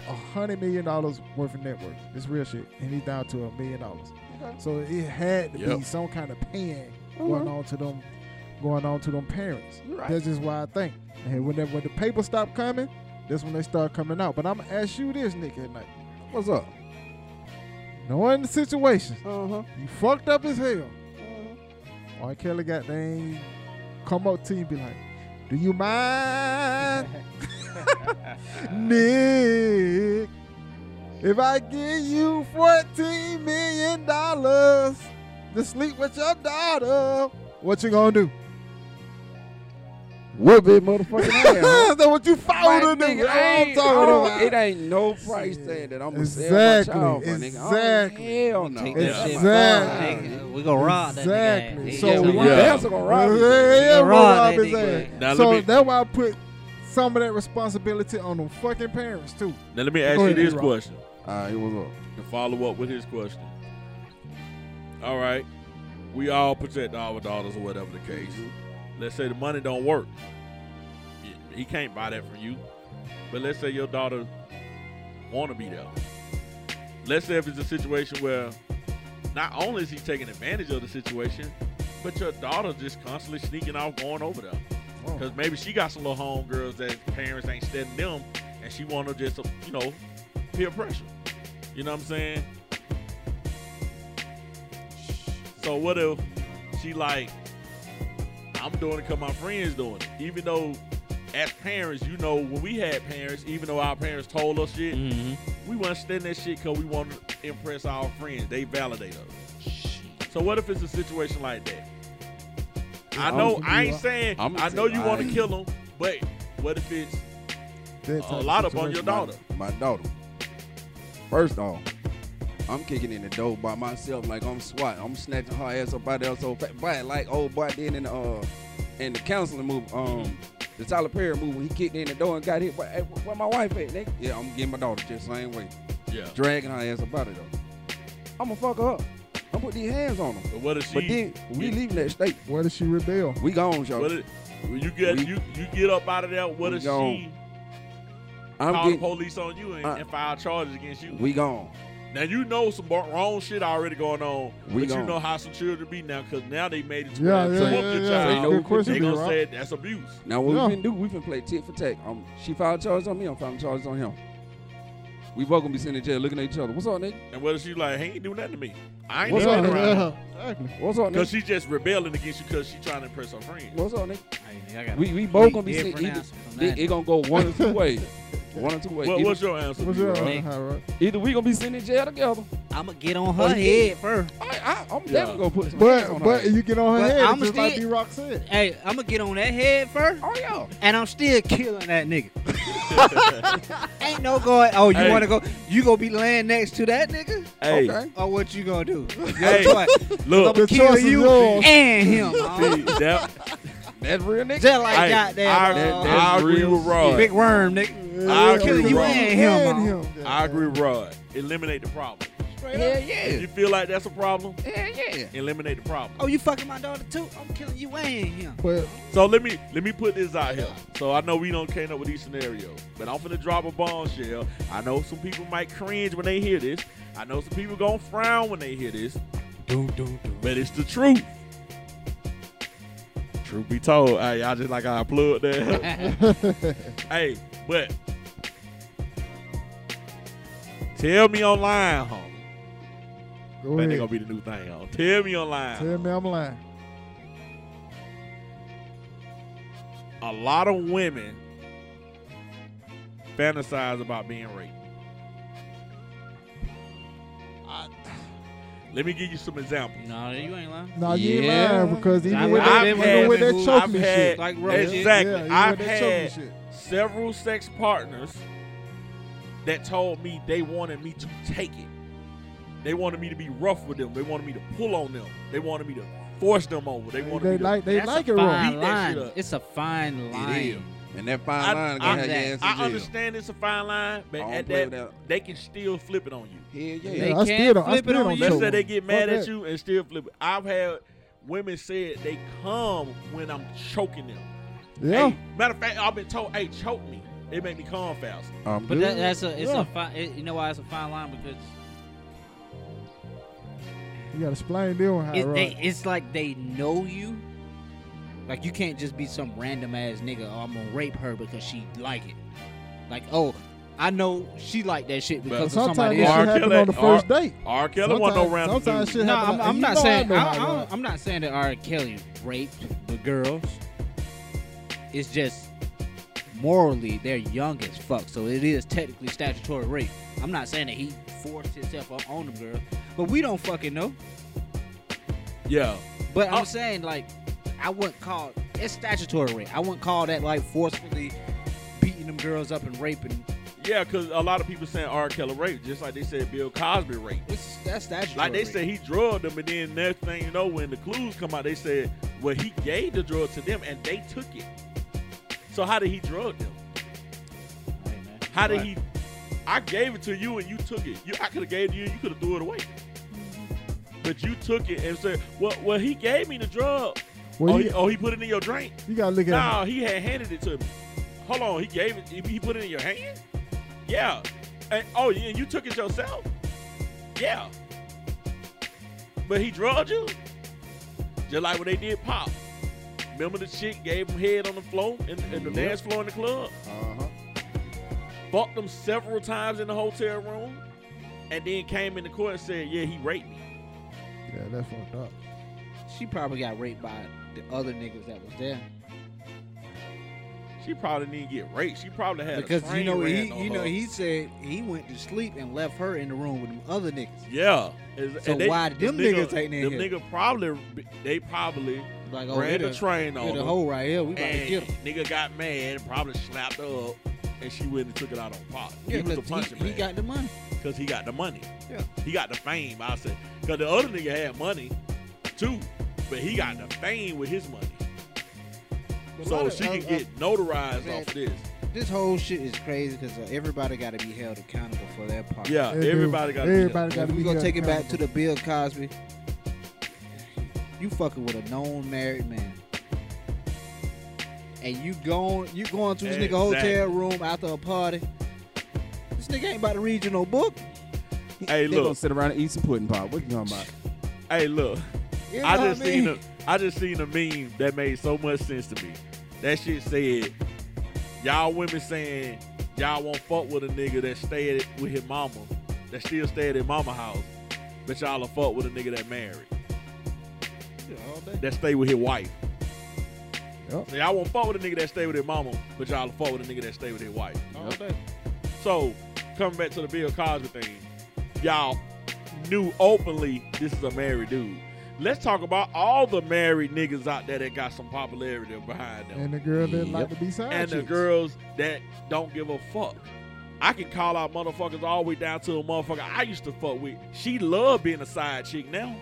a hundred million dollars worth of net worth. It's real shit, and he's down to a million dollars. So it had to be some kind of paying going on to them going on to them parents. You're right. That's just why I think. And when, they, when the paper stop coming, that's when they start coming out. But I'm gonna ask you this, Nick, at night. What's up? Knowing the situation, Uh huh. you fucked up as hell. R. Kelly got they come up to you and be like, Do you mind, Nick, if I give you $14 million to sleep with your daughter? What you gonna do? Whoop it, motherfucking ass. That's what you found My in nigga, That's I'm ain't- talking oh, about. It ain't no price tag that I'm gonna Exactly, sell my child for, nigga. Oh, exactly. Oh, hell no. Take Yeah. that shit Exactly. back. Nigga, We gonna rob that Exactly. nigga. So Yeah, we- we- Yeah. Yeah. That's gonna rob Yeah, me. yeah, yeah, Rob rob his nigga. ass. Now, So me- that's why I put some of that responsibility on them fucking parents too. Now let me ask Go you this D-Rock. question All right, what's up? to follow up with his question. All right, we all protect our daughters or whatever the case. Mm-hmm. Let's say the money don't work. He- can't buy that from you. But let's say your daughter want to be there. Let's say if it's a situation where not only is he taking advantage of the situation, but your daughter just constantly sneaking off going over there. Oh. Because maybe she got some little homegirls that parents ain't studying them, and she want to just, you know, peer pressure. You know what I'm saying? So what if she like, I'm doing it because my friends doing it. Even though, as parents, you know, when we had parents, even though our parents told us shit, Mhm. we wasn't studying that shit because we want to impress our friends. They validate us. So what if it's a situation like that? I I'm- know I ain't saying I'm I know you want to kill them, but what if it's a lot up on your situation. daughter? My daughter. First off, I'm kicking in the door by myself like I'm SWAT. I'm snatching her ass up out there so fast. But like old boy did in the uh in the counseling move, um the Tyler Perry movie when he kicked in the door and got hit. But hey, where my wife at? Nigga? Yeah, I'm getting my daughter just the same way. Yeah. Dragging her ass up out of there. I'ma fuck her up. I'm put these hands on her. But what if she? But then we leaving that state. Where does she rebel? We gone, y'all. what if, when you get We- you you get up out of there? What if gone. she I'm call the police on you and, Uh, and file charges against you? we gone. Now you know some wrong shit already going on, We but you know how some children be now because now they made it to Yeah, yeah, to yeah, whoop yeah. your yeah. child. know Good question, They gonna Rock. say that's abuse. Now what Yeah. we finna do, we finna play tit for tat. Um, she filed charges on me, I'm filing charges on him. We both gonna be sitting in jail looking at each other. What's up, nigga? And what if she like, he ain't do nothing to me? I ain't What's doing up, nothing around. Yeah, exactly. What's up, nigga? Because nigga? she just rebelling against you because she trying to impress her friends. What's up, nigga? Hey, nigga, I got We we both gonna be sitting. different Either, answer it, it gonna go one or two ways. One or two ways. What, either, what's your answer? What's your Nick. uh, either we gonna be sitting in jail together. I'ma get on her head first. I, I, I'm Yeah. definitely gonna put some hands But on but her. you get on her But head I'ma just like still- D Rock said. Hey, I'ma get on that head first, Oh yeah. and I'm still killing that nigga. Ain't no going. Oh, you Hey. wanna go? You gonna be laying next to that nigga, Hey, Okay. or what you gonna do? Hey. Your choice. look, The kill choice is you yours. and him. see, that, That's real, nigga. Just like Hey, goddamn. I, uh, that- I agree real with Rod. big worm, nigga. I agree Killing with you Rod. and him, huh? I agree with Rod. Eliminate the problem. Hell If yeah. you feel like that's a problem, Hell yeah. eliminate the problem. Oh, you fucking my daughter too? I'm killing you and him. But So let me let me put this out here. So I know we don't came up with these scenarios, but I'm finna drop a bombshell. I know some people might cringe when they hear this. I know some people gonna frown when they hear this. Doom, doom, doom. But it's the truth. Truth be told, hey, I just like I plug that. hey, but tell me online, homie. go Man, they ahead. gonna be the new thing, homie. Tell me online. Tell me I'm lying. a lot of women fantasize about being raped. I- let me give you some examples. No, you ain't lying. No, you ain't lying because even I've with that, I've even had with that who- choke I've me had- shit. Like rough shit. Exactly. Yeah, I've with that choke me had several sex partners that told me they wanted me to take it. They wanted me to be rough with them. They wanted me to pull on them. They wanted me to force them over. They wanted They me to like they That's like a it wrong. fine Beat line. up. It's a fine line. It is. line. And that fine I- line I- gonna have your I- ass I understand it's a fine line, but at that, that. they can still flip it on you. Hell yeah. They Yeah, I can't still don't. I flip it still on you. Let's say they me. get Fuck mad at that. you and still flip it. I've had women said they come when I'm choking them. Yeah. Hey, matter of fact, I've been told, hey, choke me. It make me come faster. I'm But that, that's a it's Yeah. a fine. It, you know why it's a fine line because You gotta explain them how it, right. they, it's like they know you, Like you can't just be some random ass nigga. Oh, I'm gonna rape her because she like it. Like oh, I know she like that shit because of Sometimes somebody this else. shit R. Kelly- on the first date. R. Kelly wasn't no Sometimes- random sometimes dude. shit No, I'm, like- I'm not know I saying I, I it. I'm not saying that R. Kelly raped the girls. It's just morally they're young as fuck, so it is technically statutory rape. I'm not saying that he forced himself up on them girl, but we don't fucking know. Yeah. But I'm Oh. saying like I wouldn't call it's statutory rape. I wouldn't call that like forcefully beating them girls up and raping. Yeah, because a lot of people saying R. Kelly raped, just like they said Bill Cosby raped. It's that's statutory. Like they rape. said he drugged them, and then next thing you know, when the clues come out, they said, well, he gave the drug to them, and they took it. So how did he drug them? Hey, man. How did Right. he? I gave it to you, and you took it. You, I could have gave it to you, you could have threw it away. Mm-hmm. But you took it and said, well, well, he gave me the drug. Well, oh, he, oh, he put it in your drink. you gotta look at it. No, he had handed it to me. Hold on, he gave it. He put it in your hand. Yeah. And oh, and you took it yourself. Yeah. But he drugged you. Just like what they did pop. Remember the chick gave him head on the floor in, in the Yep. dance floor in the club. Uh-huh. Fucked him several times in the hotel room, and then came in the court and said, "Yeah, he raped me." Yeah, that's fucked up. She probably got raped by the other niggas that was there. She probably didn't get raped. She probably had a Because you know he on you know he said he went to sleep and left her in the room with them other niggas. Yeah. And- So and they- why did them nigga- niggas ain't in Them here? nigga probably they probably Like oh, ran hit the a, train on hit a hole right here. We about to get him. nigga got mad and probably slapped her up, and she went and took it out on Pop. Yeah, he was a 'cause punching he, he got the money. because he got the money. Yeah. he got the fame. I said. because the other nigga had money too, but he got the fame with his money, But so lot of- she uh, can uh, get notarized man, off this. This whole shit is crazy because uh, everybody got to be held accountable for their part. Yeah, everybody got. Everybody got If to we be gonna take it back to the Bill Cosby. You fucking with a known married man. And you going you going to this nigga hotel room after a party. This nigga ain't about to read you no book. Hey, They gonna look. sit around and eat some pudding pop. What you talking about? Hey, look. You know I what just mean? seen a, I just seen a meme that made so much sense to me. That shit said, y'all women saying y'all won't fuck with a nigga that stayed with his mama, that still stayed at mama house, but y'all will fuck with a nigga that married, Yeah, all day. That stay with his wife. Yep. So y'all won't fuck with a nigga that stay with his mama, but y'all will fuck with a nigga that stay with his wife. All day. So, coming back to the Bill Cosby thing, y'all knew openly this is a married dude. Let's talk about all the married niggas out there that got some popularity behind them. And the girl that like to be side And the girls that don't give a fuck. I can call out motherfuckers all the way down to a motherfucker I used to fuck with. She love being a side chick now.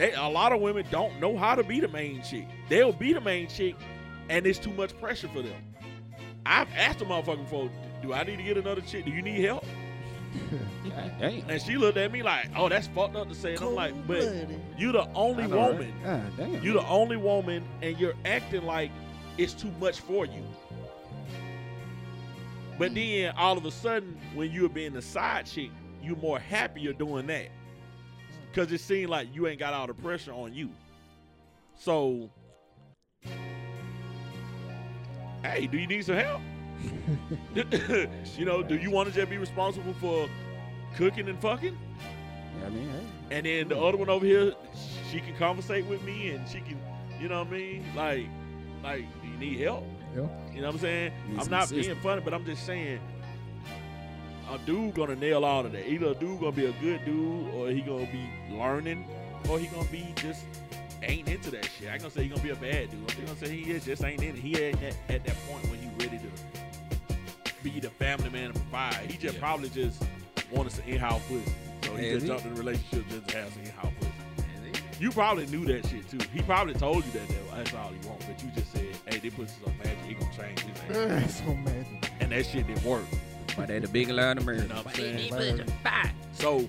They a lot of women don't know how to be the main chick. They'll be the main chick, and it's too much pressure for them. I've asked a motherfucker before, do I need to get another chick? Do you need help? God damn. And she looked at me like, oh, that's fucked up to say. And I'm like, but you the only I know, right? woman. God damn. You the only woman, and you're acting like it's too much for you. But then all of a sudden, when you're being the side chick, you're more happier doing that. Cause it seemed like you ain't got all the pressure on you. So Hey, do you need some help? you know, do you want to just be responsible for cooking and fucking? Yeah, I mean, hey. And then the other one over here, she can conversate with me and she can, you know what I mean? Like, like, do you need help? Yeah. You know what I'm saying? Need I'm not being funny, but I'm just saying a dude gonna nail all of that. Either a dude gonna be a good dude or he gonna be learning or he gonna be just ain't into that shit. I ain't gonna say he gonna be a bad dude. I'm just gonna say he is just ain't in it. He ain't at, at that point when he ready to be the family man and provide. He just Yeah. probably just wanted some in-house pussy. So he Has just he? jumped in a relationship just to have some in-house pussy. You probably knew that shit too. He probably told you that, that that's all he want, but you just said, "Hey, this pussy's so magic, he gonna change his name," That's so magic. and that shit didn't work. But they the big line of You murder. know what I'm saying? So,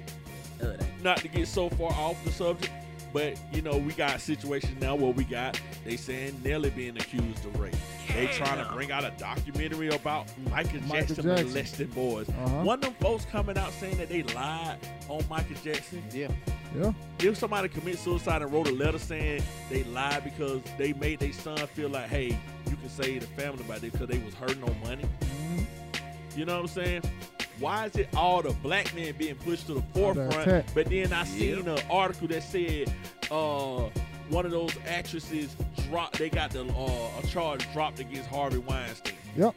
not to get so far off the subject, but you know, we got situations now where we got they saying Nelly being accused of rape. They trying to bring out a documentary about Michael, Michael Jackson, Jackson. molesting boys. Uh-huh. One of them folks coming out saying that they lied on Michael Jackson. Yeah. Yeah. If somebody commit suicide and wrote a letter saying they lied because they made their son feel like, hey, you can save the family by this because they was hurting on money. Mhm. You know what I'm saying? Why is it all the black men being pushed to the forefront? attack. But then I seen an article that said uh, one of those actresses dropped. They got the uh, a charge dropped against Harvey Weinstein. Yep.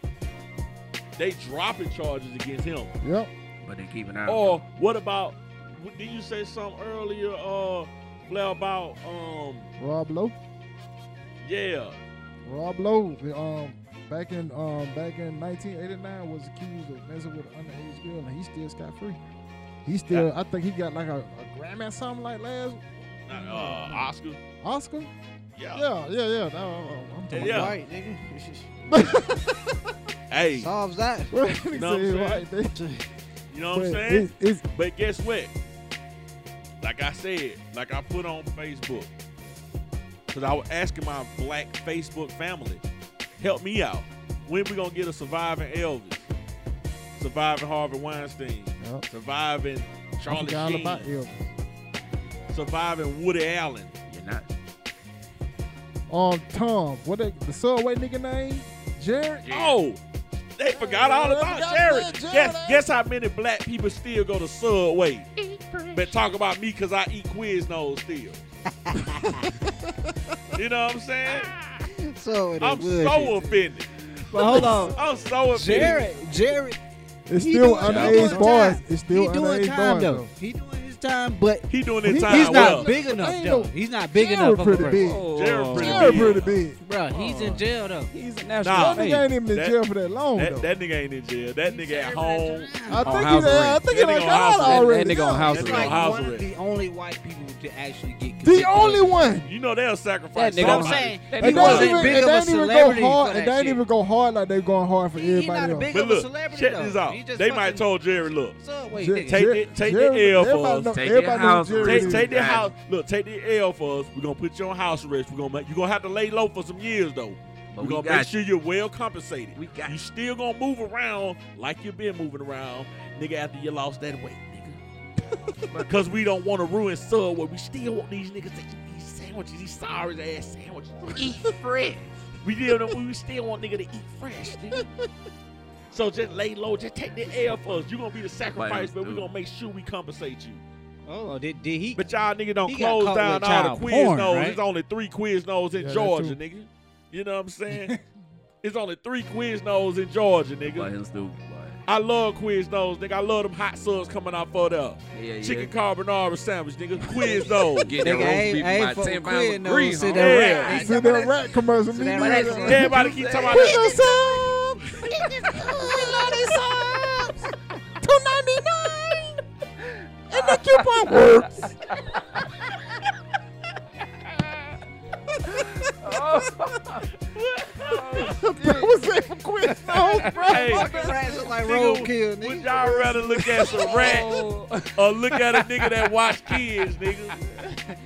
They dropping charges against him. Yep. But they keep an eye. Or what about? what- Did you say something earlier, uh, Blair, about um, Rob Lowe. yeah, Rob Lowe, um, back in um, back in 1989, was accused of messing with an underage girl, and he still scot free. He still, I think he got like a, a Grammy or something like last uh, Oscar, Oscar. yeah, Yeah, yeah, yeah. No, I'm talking Yeah. White nigga. Hey, Solves that. about. You know what I'm right there. you know what I'm saying? It's, it's, But guess what? Like I said, like I put on Facebook, because I was asking my black Facebook family, help me out. When we gonna get a surviving Elvis, surviving Harvey Weinstein, Yep. surviving Charlie forgot all about Sheen, Elvis. surviving Woody Allen? You're not. Um, Tom, what the, the subway nigga name? Jared. Oh, they forgot all about forgot Jared. about Jared, Guess, eh? guess how many black people still go to Subway? But talk about me because I eat Quiznos still. you know what I'm saying? So I'm is so offended. But hold on. I'm so offended. Jared, Jared, It's still doing- he underage doing boys. time. It's still he doing underage time boys though. though. He doing his time, but He doing his He- time he's well. not big enough though. He's not big Jared enough of a pretty person. big. Oh. Jared pretty Jared big. pretty big. Bro, he's in oh. jail though. He's a Nah. national That nigga ain't even in That- jail for that long That, though. that nigga ain't in jail. That nigga at serving home. I on think house he, I arrest. think he That done nigga on house arrest. already. That nigga on house That It's like one of the only white people to actually get The only one. You know they'll sacrifice That nigga But I'm somebody. saying That he And nigga they ain't wasn't even, big and of they a ain't even go celebrity hard. for And that they ain't shit. even go hard like they going hard for He- he not everybody a else. big But of a look, celebrity check though. this out. He just They might fucking told Jerry, look, Subway Jer- nigga. Take Jer- the- take the Jerry- L for everybody us. know- Take everybody know house Jerry take, is. take the Yeah. house. Look, take the L for us. We're gonna put you on house arrest. We're gonna make you gonna have to lay low for some years though. But We're we gonna got make sure you're well compensated. We got You still gonna move around like you've been moving around, nigga, after you lost that weight, nigga. Because we don't want to ruin Subway. We still want these niggas to eat these sandwiches, these sorry ass sandwiches. Eat fresh. We still don't, we still want nigga to eat fresh, nigga. So just lay low, just take the L for us. You're gonna be the sacrifice, but we dude. gonna make sure we compensate you. Oh, did, did he? But y'all nigga don't He close down all child the porn, Quiznos. right? It's only three Quiznos in Yeah, that Georgia, nigga. You know what I'm saying? it's only three Quiznos in Georgia, nigga. Boy, him stupid, boy. I love Quiznos, nigga. I love them hot subs coming out for there. Yeah, yeah. Chicken carbonara sandwich, nigga. Quiznos. Get that Nigga, roast ain't- beef ain't about fuck 10 pounds of grease, sit homie. there, Yeah. right? See that rat commercial. So me that neither. rat- Yeah. Everybody keep talking about Get that. the subs. We love these subs. Two ninety nine. And the coupon works. That was it for Quiznos, oh, bro. Hey, Fucking rats look like nigga, would y'all rather look at some oh. rat or look at a nigga that watch kids, nigga?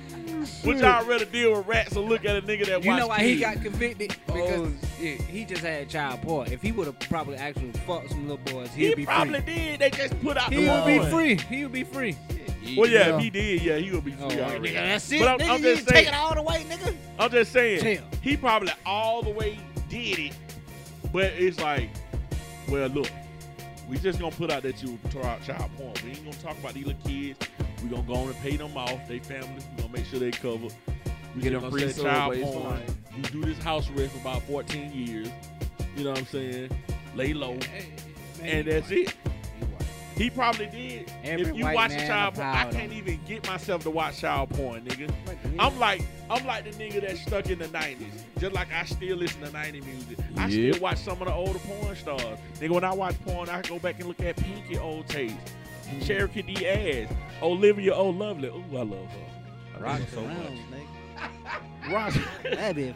Would y'all rather deal with rats or look at a nigga that wash kids? You watch know why kids? he got convicted? Oh, because Oh, shit. he just had child porn. If he would have probably actually fucked some little boys, He he'd be probably free. did. They just put out He the would be porn. free. He would be free. Well, yeah, Yeah. if he did, yeah, he would be oh, free Oh, already. nigga, that's it. But I'm- nigga, I'm you just take saying- it all the way, nigga. I'm just saying, Chill. he probably all the way did it, but it's like, well, look, we just gonna put out that you tore out child porn. We ain't gonna talk about these little kids. We gonna go on and pay them off, they families. We gonna make sure they covered. We Get them free child porn. You do this house arrest for about 14 years. You know what I'm saying? Lay low, and that's it. He probably did. Every if you watch man child porn, I can't even get myself to watch child porn, nigga. I'm like, I'm like the nigga that's stuck in the '90s. Just like I still listen to '90 music. I Yep. still watch some of the older porn stars. Nigga, when I watch porn, I go back and look at Pinky Old Taste, Mm-hmm. Cherokee D'Ass, Olivia O'Lovely. Ooh, I love her. I love her so much. Roxy, That'd be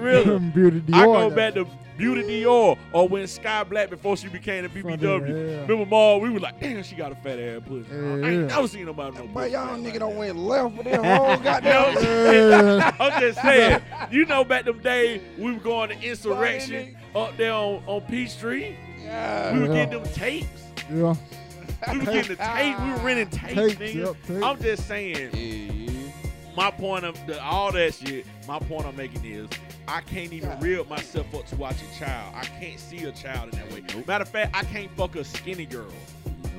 Rilla. Beauty Dior. I go though. back to Beauty Dior or when Sky Black before she became a BBW. yeah. Remember, Ma, we were like, damn, she got a fat ass pussy. Yeah, I ain't yeah. never seen nobody no But y'all nigga don't that. went left with them whole goddamn. Yeah. I'm just saying, you know, back them days we were going to Inserection up there on, on Peachtree. We were Yeah. getting them tapes. Yeah. we were getting the tape. We were renting tapes, Tapes, nigga. yep, tapes. I'm just saying. Yeah. My point of the, all that shit. My point I'm making is. I can't even reel myself up to watch a child. I can't see a child in that way. Matter of fact, I can't fuck a skinny girl.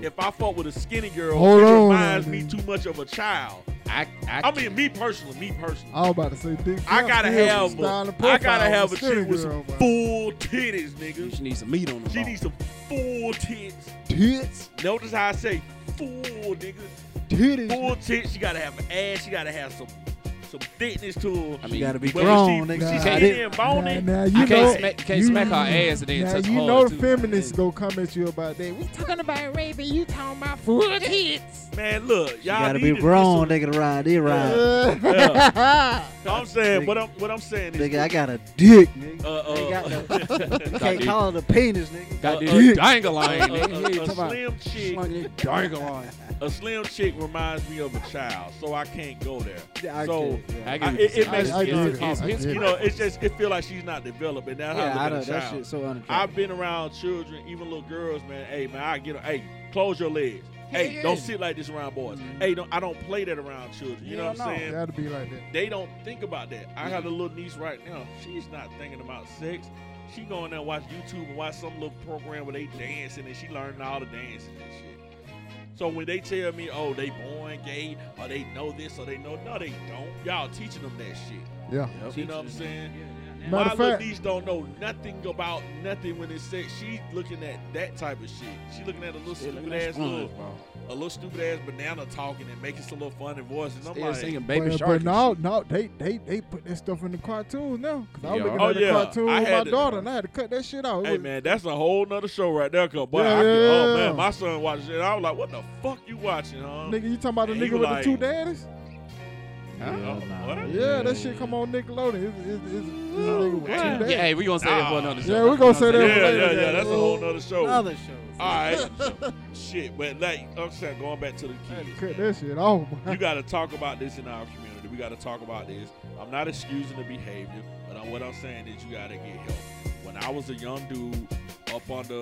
If I fuck with a skinny girl, Hold it on, reminds me man. too much of a child. I, I, I mean, me personally, me personally. I was about to say, Dick. I gotta have style a, and gotta have a chick with some boy. full titties, you nigga. should need some meat on the She bone. needs some full tits. tits, Notice how I say full, nigga. Full tits. She gotta have ass. She gotta have some some thickness to her. I You mean, gotta be Whether grown, she, nigga. Nah, she She I skinny did. and bony. Now, now I you can't know, smack, can't you- smack her ass and then now touch you hard, know the too. feminists go come at you about that. We talking about raping, you talking about full tits. Man, look, You y'all gotta need be to get grown, some- nigga, to ride They ride. Yeah. I'm saying what I'm what I'm saying is Nigga, I got a dick, nigga. uh, Ain't got uh, You can't call it a penis, nigga. Got Uh, this uh, dangle a, line, a- nigga. a- You a talking about slim chick, slinging dangle line. a slim chick reminds me of a child, so I can't go there. I So, get it, yeah. I I, it, it I- makes I it's- get it. it's- I it's- you know, it's just it feel like she's not developing. and that's how Yeah, I I look know at a that child. so unattractive. I've been around children, even little girls, man. Hey, man, I get 'em, Hey, close your legs. Hey, don't sit like this around boys. Mhm. Hey, don't I don't play that around children. You know Hell what I'm no. saying? Gotta be like that. They don't think about that. I have a little niece right now. She's not thinking about sex. She going there and watch YouTube and watch some little program where they dancing and she learning all the dancing and shit. So when they tell me, oh, they born gay or they know this or they know, no, they don't. Y'all teaching them that shit. Yeah. You know what I'm saying? Matter My of little niece don't know nothing about nothing when it's sex. She's looking at that type of shit. She looking at a little stupid ass little, a little stupid ass banana talking and making some little funny voices. And I'm Still like, singing Baby uh, but, Shark. but and no, no, they they they put that stuff in the cartoons now. Cause I was Yeah. looking Oh, at the yeah. cartoon I with my to- daughter, and I had to cut that shit out. It Hey was- man, that's a whole nother show right there. Cause boy, Yeah, I get, oh yeah. man, my son watches it. I was like, what the fuck you watching, huh? Nigga, you talking about the And he nigga with like- the two daddies? Oh, Hell what? nah. Yeah, that shit come on Nickelodeon. It's, it's, it's, it's a Oh, nigga with two damn. daddies. Yeah, hey, we gonna say that for another show. Yeah, we gonna say that Yeah, for yeah, later, yeah. That's a whole nother show. Other shows. All right, shit, but like I'm saying, going back to the I had to kids, cut man. that shit off. you got to talk about this in our community. We got to talk about this. I'm not excusing the behavior, but I'm, what I'm saying is you got to get help. When I was a young dude, up on the,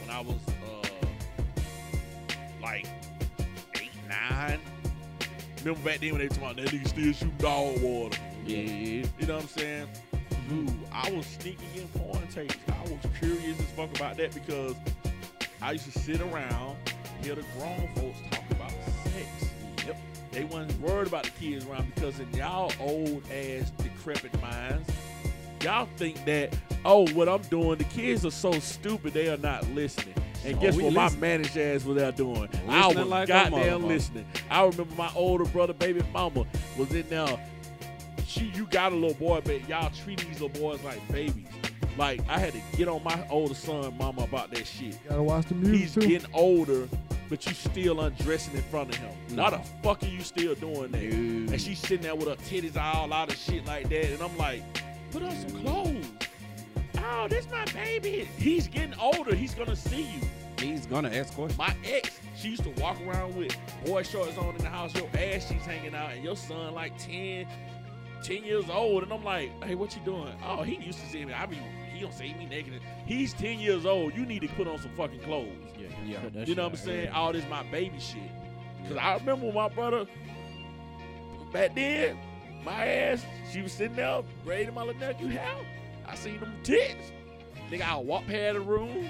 when I was uh, like eight, nine. Remember back then when they talking about that nigga still shooting dog water. Yeah, yeah. You know what I'm saying? Dude, I was sneaking in porn tapes. I was curious as fuck about that because I used to sit around, hear the grown folks talk about sex. Yep. They wasn't worried about the kids around because in y'all old ass decrepit minds, y'all think that, oh, what I'm doing, the kids are so stupid they are not listening. And Oh, guess what my listen. managed ass was out doing? I was like goddamn listening. I remember my older brother, baby mama, was in there. She, you got a little boy, but y'all treat these little boys like babies. Like I had to get on my older son, mama, about that shit. You Gotta watch the He's music too. getting older, but you still undressing in front of him. Mm. No. How the fuck are you still doing that? And she's sitting there with her titties all out of shit like that, and I'm like, put on some clothes. Oh, this my baby. He's getting older. He's gonna see you. He's gonna ask questions. My ex, she used to walk around with boy shorts on in the house, your ass she's hanging out, and your son like 10, 10 years old. And I'm like, hey, what you doing? Oh, he used to see me. I be, he don't see me naked. He's 10 years old. You need to put on some fucking clothes. Yeah. yeah. You know what I'm saying? All this my baby shit. Cause I remember when my brother back then, my ass, she was sitting there braiding my little nephew hair. I seen them tits. Nigga, I walk past the room.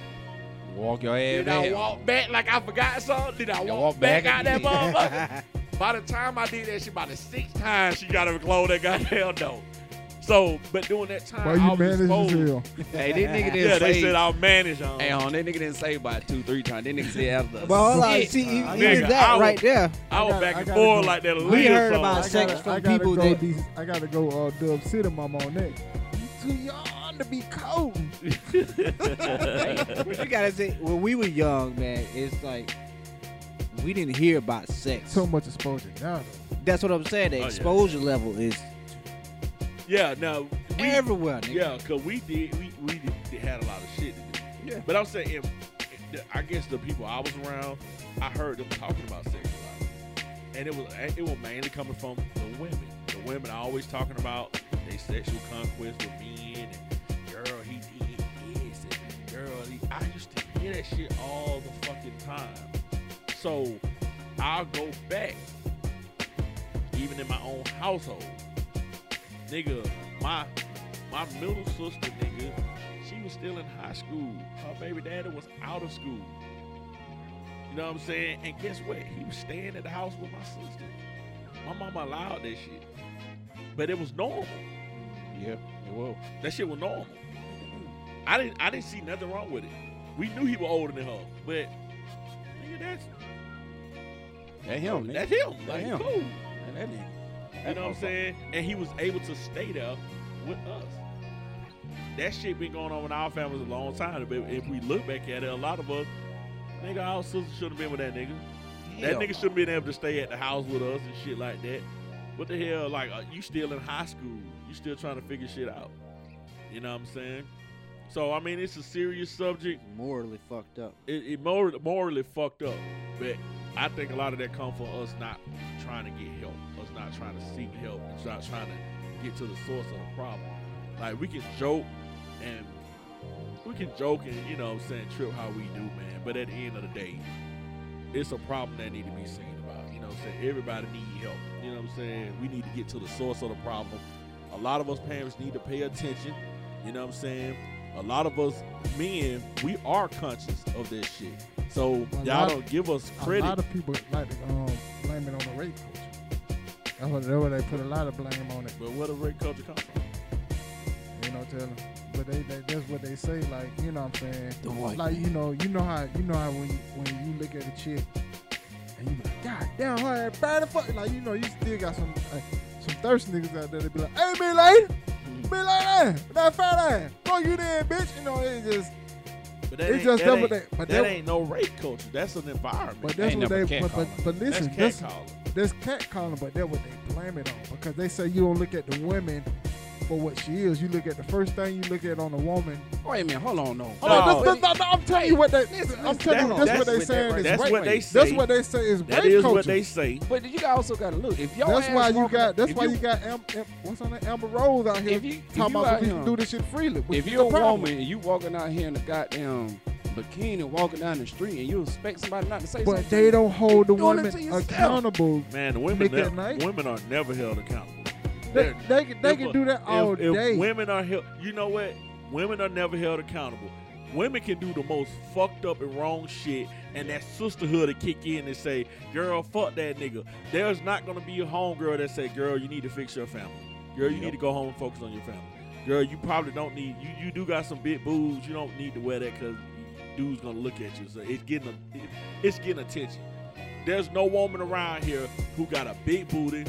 Walk your ass Then I back. walk back like I forgot something. Then I You walk, walk back, back out that motherfucker. By the time I did that shit, about the sixth time, she got to close that goddamn door. So, but during that time, Why I was managed exposed. Hey, this nigga didn't say. Yeah, they said I'll manage on. Hey, on that nigga didn't say about two, three times. That nigga said after. But hold on, six see, times. even Nigga, that I was- right there. I was I gotta- back and gotta forth go. like that. We heard song. about sex from people go that- these, I gotta go uh, Dub City Mama on that. You too young to be cold. But you gotta say, when we were young, man, it's like we didn't hear about sex. So much exposure now. though. That's what I'm saying. The Oh, yeah. exposure level is Yeah, now we, everywhere. Nigga. yeah, cause we did, we we did, did had a lot of shit to do. Yeah. But I'm saying, if, if I guess the people I was around, I heard them talking about sex a lot, and it was it was mainly coming from the women. The women are always talking about their sexual conquest with men, and girl he did this, and girl he. I used to hear hear that shit all the fucking time. So I'll go back, even in my own household. Nigga, my my middle sister, nigga, she was still in high school. Her baby daddy was out of school. You know what I'm saying? And guess what? He was staying at the house with my sister. My mama allowed that shit. But it was normal. Yeah, it will. That shit was normal. I didn't I didn't see nothing wrong with it. We knew he was older than her, but nigga, that's That him, nigga. that's him. That Like, him. cool. Man, that nigga. You know what I'm saying? And he was able to stay there with us. That shit been going on with our families a long time. But if we look back at it, a lot of us, nigga, our sister should have been with that nigga. That nigga should have been able to stay at the house with us and shit like that. What the hell? Like, uh, you still in high school. You still trying to figure shit out. You know what I'm saying? So, I mean, it's a serious subject. Morally fucked up. It, it mor- morally fucked up. But I think a lot of that comes from us not trying to get help, us not trying to seek help, and not trying to get to the source of the problem. Like, we can joke and we can joke and, you know I'm saying, trip how we do, man. But at the end of the day, it's a problem that need to be seen about. You know I'm saying? Everybody need help. You know what I'm saying? We need to get to the source of the problem. A lot of us parents need to pay attention. You know what I'm saying? A lot of us men, we are conscious of this shit. So A y'all don't give us credit. A lot of people like to um, blame it on the rape culture. That's what, that's what they put a lot of blame on it. but where the rape culture come from? You know, tell them. But they, they that's what they say. Like you know, what I'm saying. The white Like you know, you know how you know how when you, when you look at a chick and you be like, God damn, her ass bad as fuck. Like you know, you still got some uh, some thirst niggas out there that be like, Hey, me lady, Mm-hmm. me lady, that fat ass, fuck you then, bitch. You know, it just But that It's ain't, just that, that ain't, they- but that that- ain't no rape culture. That's an environment. but that's Ain't what they but, but, catcalling. but listen, that's that's catcalling. That's cat calling, but that's what they blame it on because they say you don't look at the women for what she is. You look at the first thing you look at on a woman. Wait a minute, hold on, no. Hold on, No. this- this- no, I'm telling you what they. listen, I'm listen, telling you that's- that's what they that's saying what is That's what they That's say. what they say is That rape is culture. what they say. But you also got to look. If y'all That's ass why you got. That's why you, you got Am, Am, what's on that Amber Rose out here If you- if talking you about out we can do this shit freely. If you're a problem? woman and you walking out here in the goddamn bikini and walking down the street and you expect somebody not to say something, but they don't hold the doing women accountable. Man, the women, Nick ne- night. women are never held accountable. They, They're- can- they if can do that all if, if day. women are held, you know what? Women are never held accountable. Women can do the most fucked up and wrong shit, and that sisterhood to kick in and say, "Girl, fuck that nigga." There's not gonna be a homegirl that say, "Girl, you need to fix your family. Girl, you Yep. need to go home and focus on your family. Girl, you probably don't need you. You do got some big boobs. You don't need to wear that because dude's gonna look at you. So it's getting a, it- it's getting attention. There's no woman around here who got a big booty,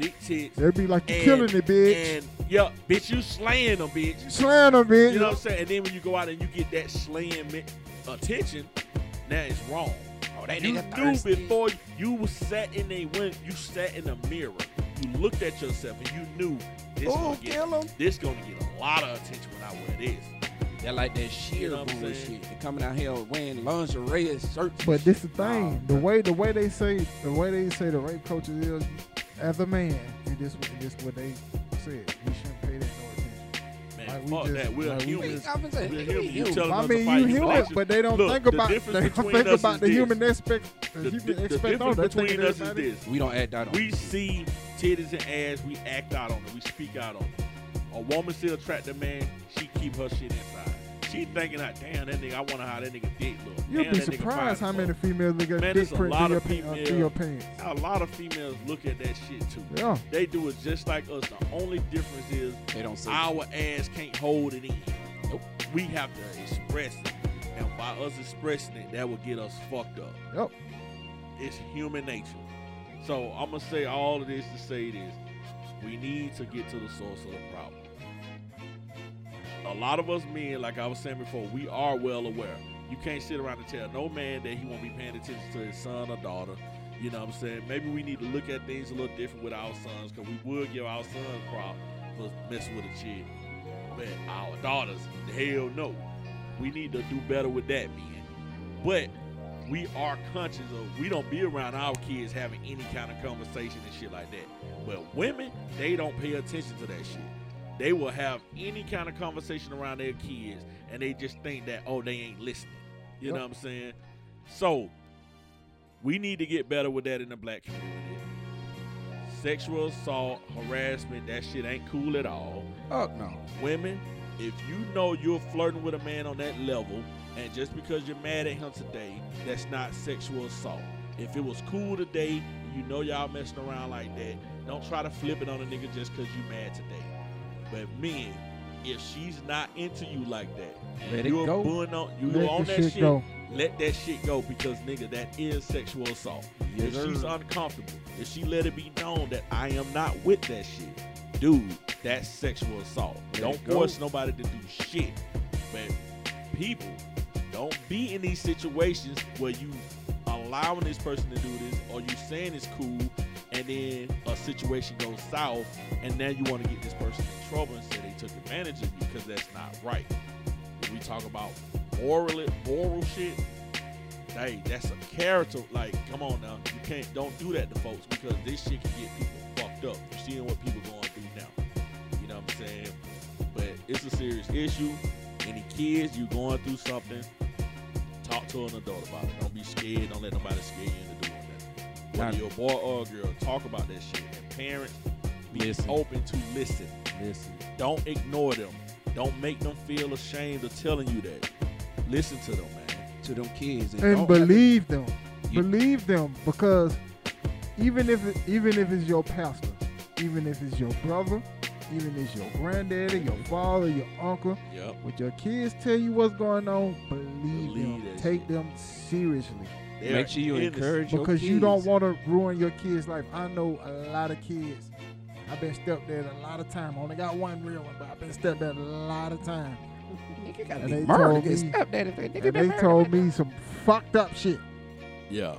big tits, They be like, you and- killing it, bitch. and yeah, bitch, you slaying them, bitch. Slaying them, bitch. You know what I'm saying? And then when you go out and you get that slaying attention, now it's wrong. Oh, that You nigga knew before you was sat in a win, you sat in a mirror. You looked at yourself and you knew this Oh, gonna get kill him. this gonna get a lot of attention when I wear this. They like that sheer You know bullshit. saying? They coming out here wearing lingerie and shirts. But this the thing, Nah, the way the way they say the way they say the rape culture is, as a man, and this and this what they said, we shouldn't pay that no attention. Man, Like, we fuck just- that. We're like, we humans. I've been saying, We're nigga, human. You human. telling I us to mean, fight you human human, but they don't Look, think the about difference they don't think about is the this. human aspect. The, The, human the- the expect on difference it. They think between us is this. We don't act out on We it. see titties and ass, we act out on it, we speak out on it. A woman still attract a man, she keep her shit inside. She thinking out, damn, that nigga, I wonder how that nigga dick look. You'll Damn, be surprised how many fuck. females look at Man, dick there's a print lot through your, of pa- uh, through females- your pants. A lot of females look at that shit too. Yeah, They do it just like us. The only difference is They don't say our ass can't hold it in. Nope. We have to express it. And by us expressing it, that will get us fucked up. Yep. It's human nature. So I'm gonna say all of this to say this. We need to get to the source of the problem. A lot of us men, like I was saying before, we are well aware. You can't sit around and tell no man that he won't be paying attention to his son or daughter. You know what I'm saying? Maybe we need to look at things a little different with our sons because we would give our son crop for messing with a chick. But our daughters, hell no. We need to do better with that, man. But we are conscious of we don't be around our kids having any kind of conversation and shit like that. But women, they don't pay attention to that shit. They will have any kind of conversation around their kids and they just think that, oh, they ain't listening. You know what I'm saying? So we need to get better with that in the black community. Sexual assault, harassment, that shit ain't cool at all. Fuck no. Women, if you know you're flirting with a man on that level, and just because you're mad at him today, that's not sexual assault. If it was cool today, you know y'all messing around like that, don't try to flip it on a nigga just because you mad today. But men, if she's not into you like that, Let you're go. buoying on you Let on that shit shit, go. let that shit go because nigga, that is sexual assault. Yes, if she's uncomfortable, if she let it be known that I am not with that shit, dude, that's sexual assault. Let don't force nobody to do shit. But people, don't be in these situations where you allowing this person to do this or you saying it's cool and then a situation goes south and now you want to get this person trouble and say they took advantage of you because that's not right. When we talk about moral moral shit, hey, that's a character. Like, come on now, you can't don't do that to folks because this shit can get people fucked up. You're seeing what people going through now. You know what I'm saying? But it's a serious issue. Any kids, you going through something, talk to an adult about it. Don't be scared. Don't let nobody scare you into doing that. Whether you're a boy or a girl, talk about that shit. And parents, be Listen. open to listen. Listen. Don't ignore them. Don't make them feel ashamed of telling you that. Listen to them, man. To them kids and, and don't to- believe them. You- believe them because even if it, even if it's your pastor, even if it's your brother, even if it's your granddaddy, your father, your uncle, Yep. when your kids tell you what's going on, believe, Believe them. Take shit. them seriously They Make sure you innocent. encourage your because you don't want to ruin your kids' life. I know a lot of kids. I've been stepdad a lot of time. I only got one real one, but I've been stepdad a lot of time. Nigga gotta And be they murdered told to get me- stepdad they nigga And they murdered. told me some fucked up shit. Yeah.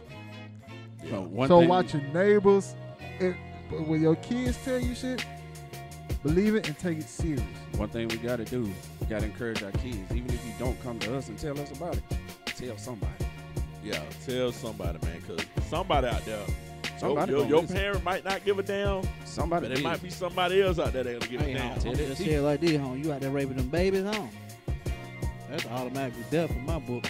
Yeah. No, one so thing- watch your neighbors. If, when your kids tell you shit, believe it and take it serious. One thing we gotta do, we gotta encourage our kids. Even if you don't come to us and tell us about it, tell somebody. Yeah, tell somebody, man, because somebody out there, Somebody your, your, gonna your listen. parent might not give a damn, Somebody but it might be somebody else out there that'll give Hey, a damn. I'm Tell just it. say it like this, home. You out there raping them babies, home. That's automatically death in my book.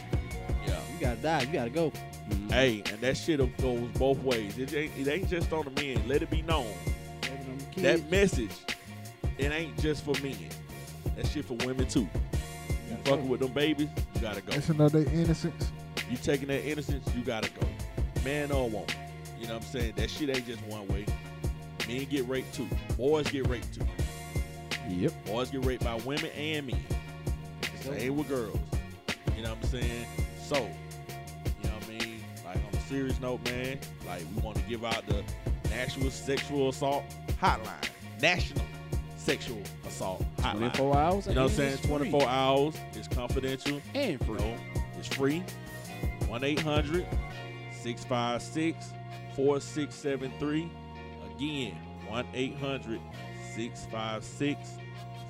Yeah. You gotta die. You gotta go. Mhm. Hey, and that shit goes both ways. It ain't, it ain't just on the men. Let it be known. Raping them kids. That message, it ain't just for men. That shit for women too. You gotta fucking go. with them babies, you gotta go. That's another innocence. You taking that innocence, you gotta go. Man or woman. You know what I'm saying? That shit ain't just one way. Men get raped too. Boys get raped too. Yep. Boys get raped by women and men. Same with girls. You know what I'm saying? So, you know what I mean? Like on a serious note, man, like we want to give out the National Sexual Assault Hotline. National Sexual Assault Hotline. 24 hours. You know what I'm saying? it's free. 24 hours. It's confidential. and You free. know, it's free. 1 800 656 4673. Again, 1 800 656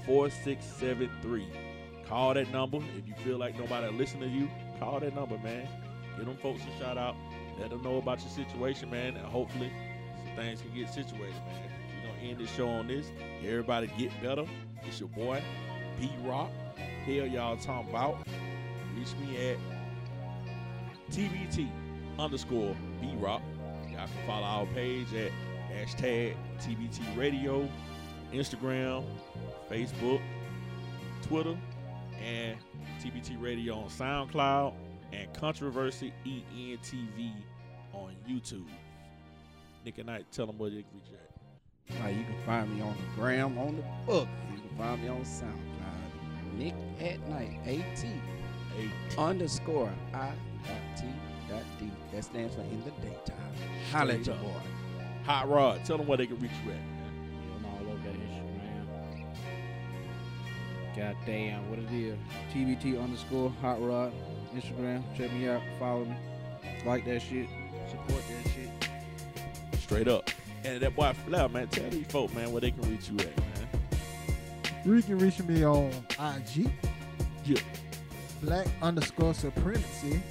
4673. Call that number. If you feel like nobody will listen to you, call that number, man. Give them folks a shout out. Let them know about your situation, man. And hopefully, some things can get situated, man. We're going to end this show on this. Everybody get better. It's your boy, B Rock. Hell, y'all talking about. Reach me at TBT underscore B Rock. Y'all can follow our page at hashtag TBT Radio, Instagram, Facebook, Twitter, and TBT Radio on SoundCloud, and Controversy ENTV on YouTube. Nick and Knight, tell them where they can reach you at. Right, you can find me on the gram, on the book. You can find me on SoundCloud. Nick at night, AT underscore I dot dot D. That stands for in the daytime. Holla at your boy. Hot Rod, tell them where they can reach you at. man. You know, all over that Instagram. Goddamn, what it is. TBT underscore hot rod. Instagram. Check me out. Follow me. Like that shit. Support that shit. Straight up. And that boy Flower, man, tell these folk, man, where they can reach you at, man. You can reach me on IG. Yeah. Black underscore supremacy.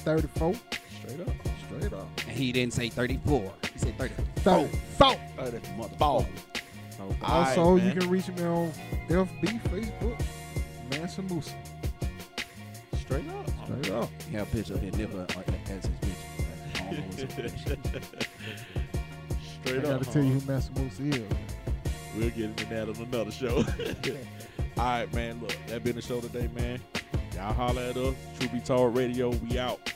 34. Straight up. Straight up. And he didn't say 34. He said 34. 34. 34. 34. Also, right, you can reach me on FB, Facebook, Mansa Moose. Straight up. Straight up. You have a picture of his nipple uh, as his bitch. Straight up. I gotta tell you who Mansa Moose is. We'll get into that on another show. All right, man. Look, that been the show today, man. Y'all holler at us. Truth Be Told Radio. We out.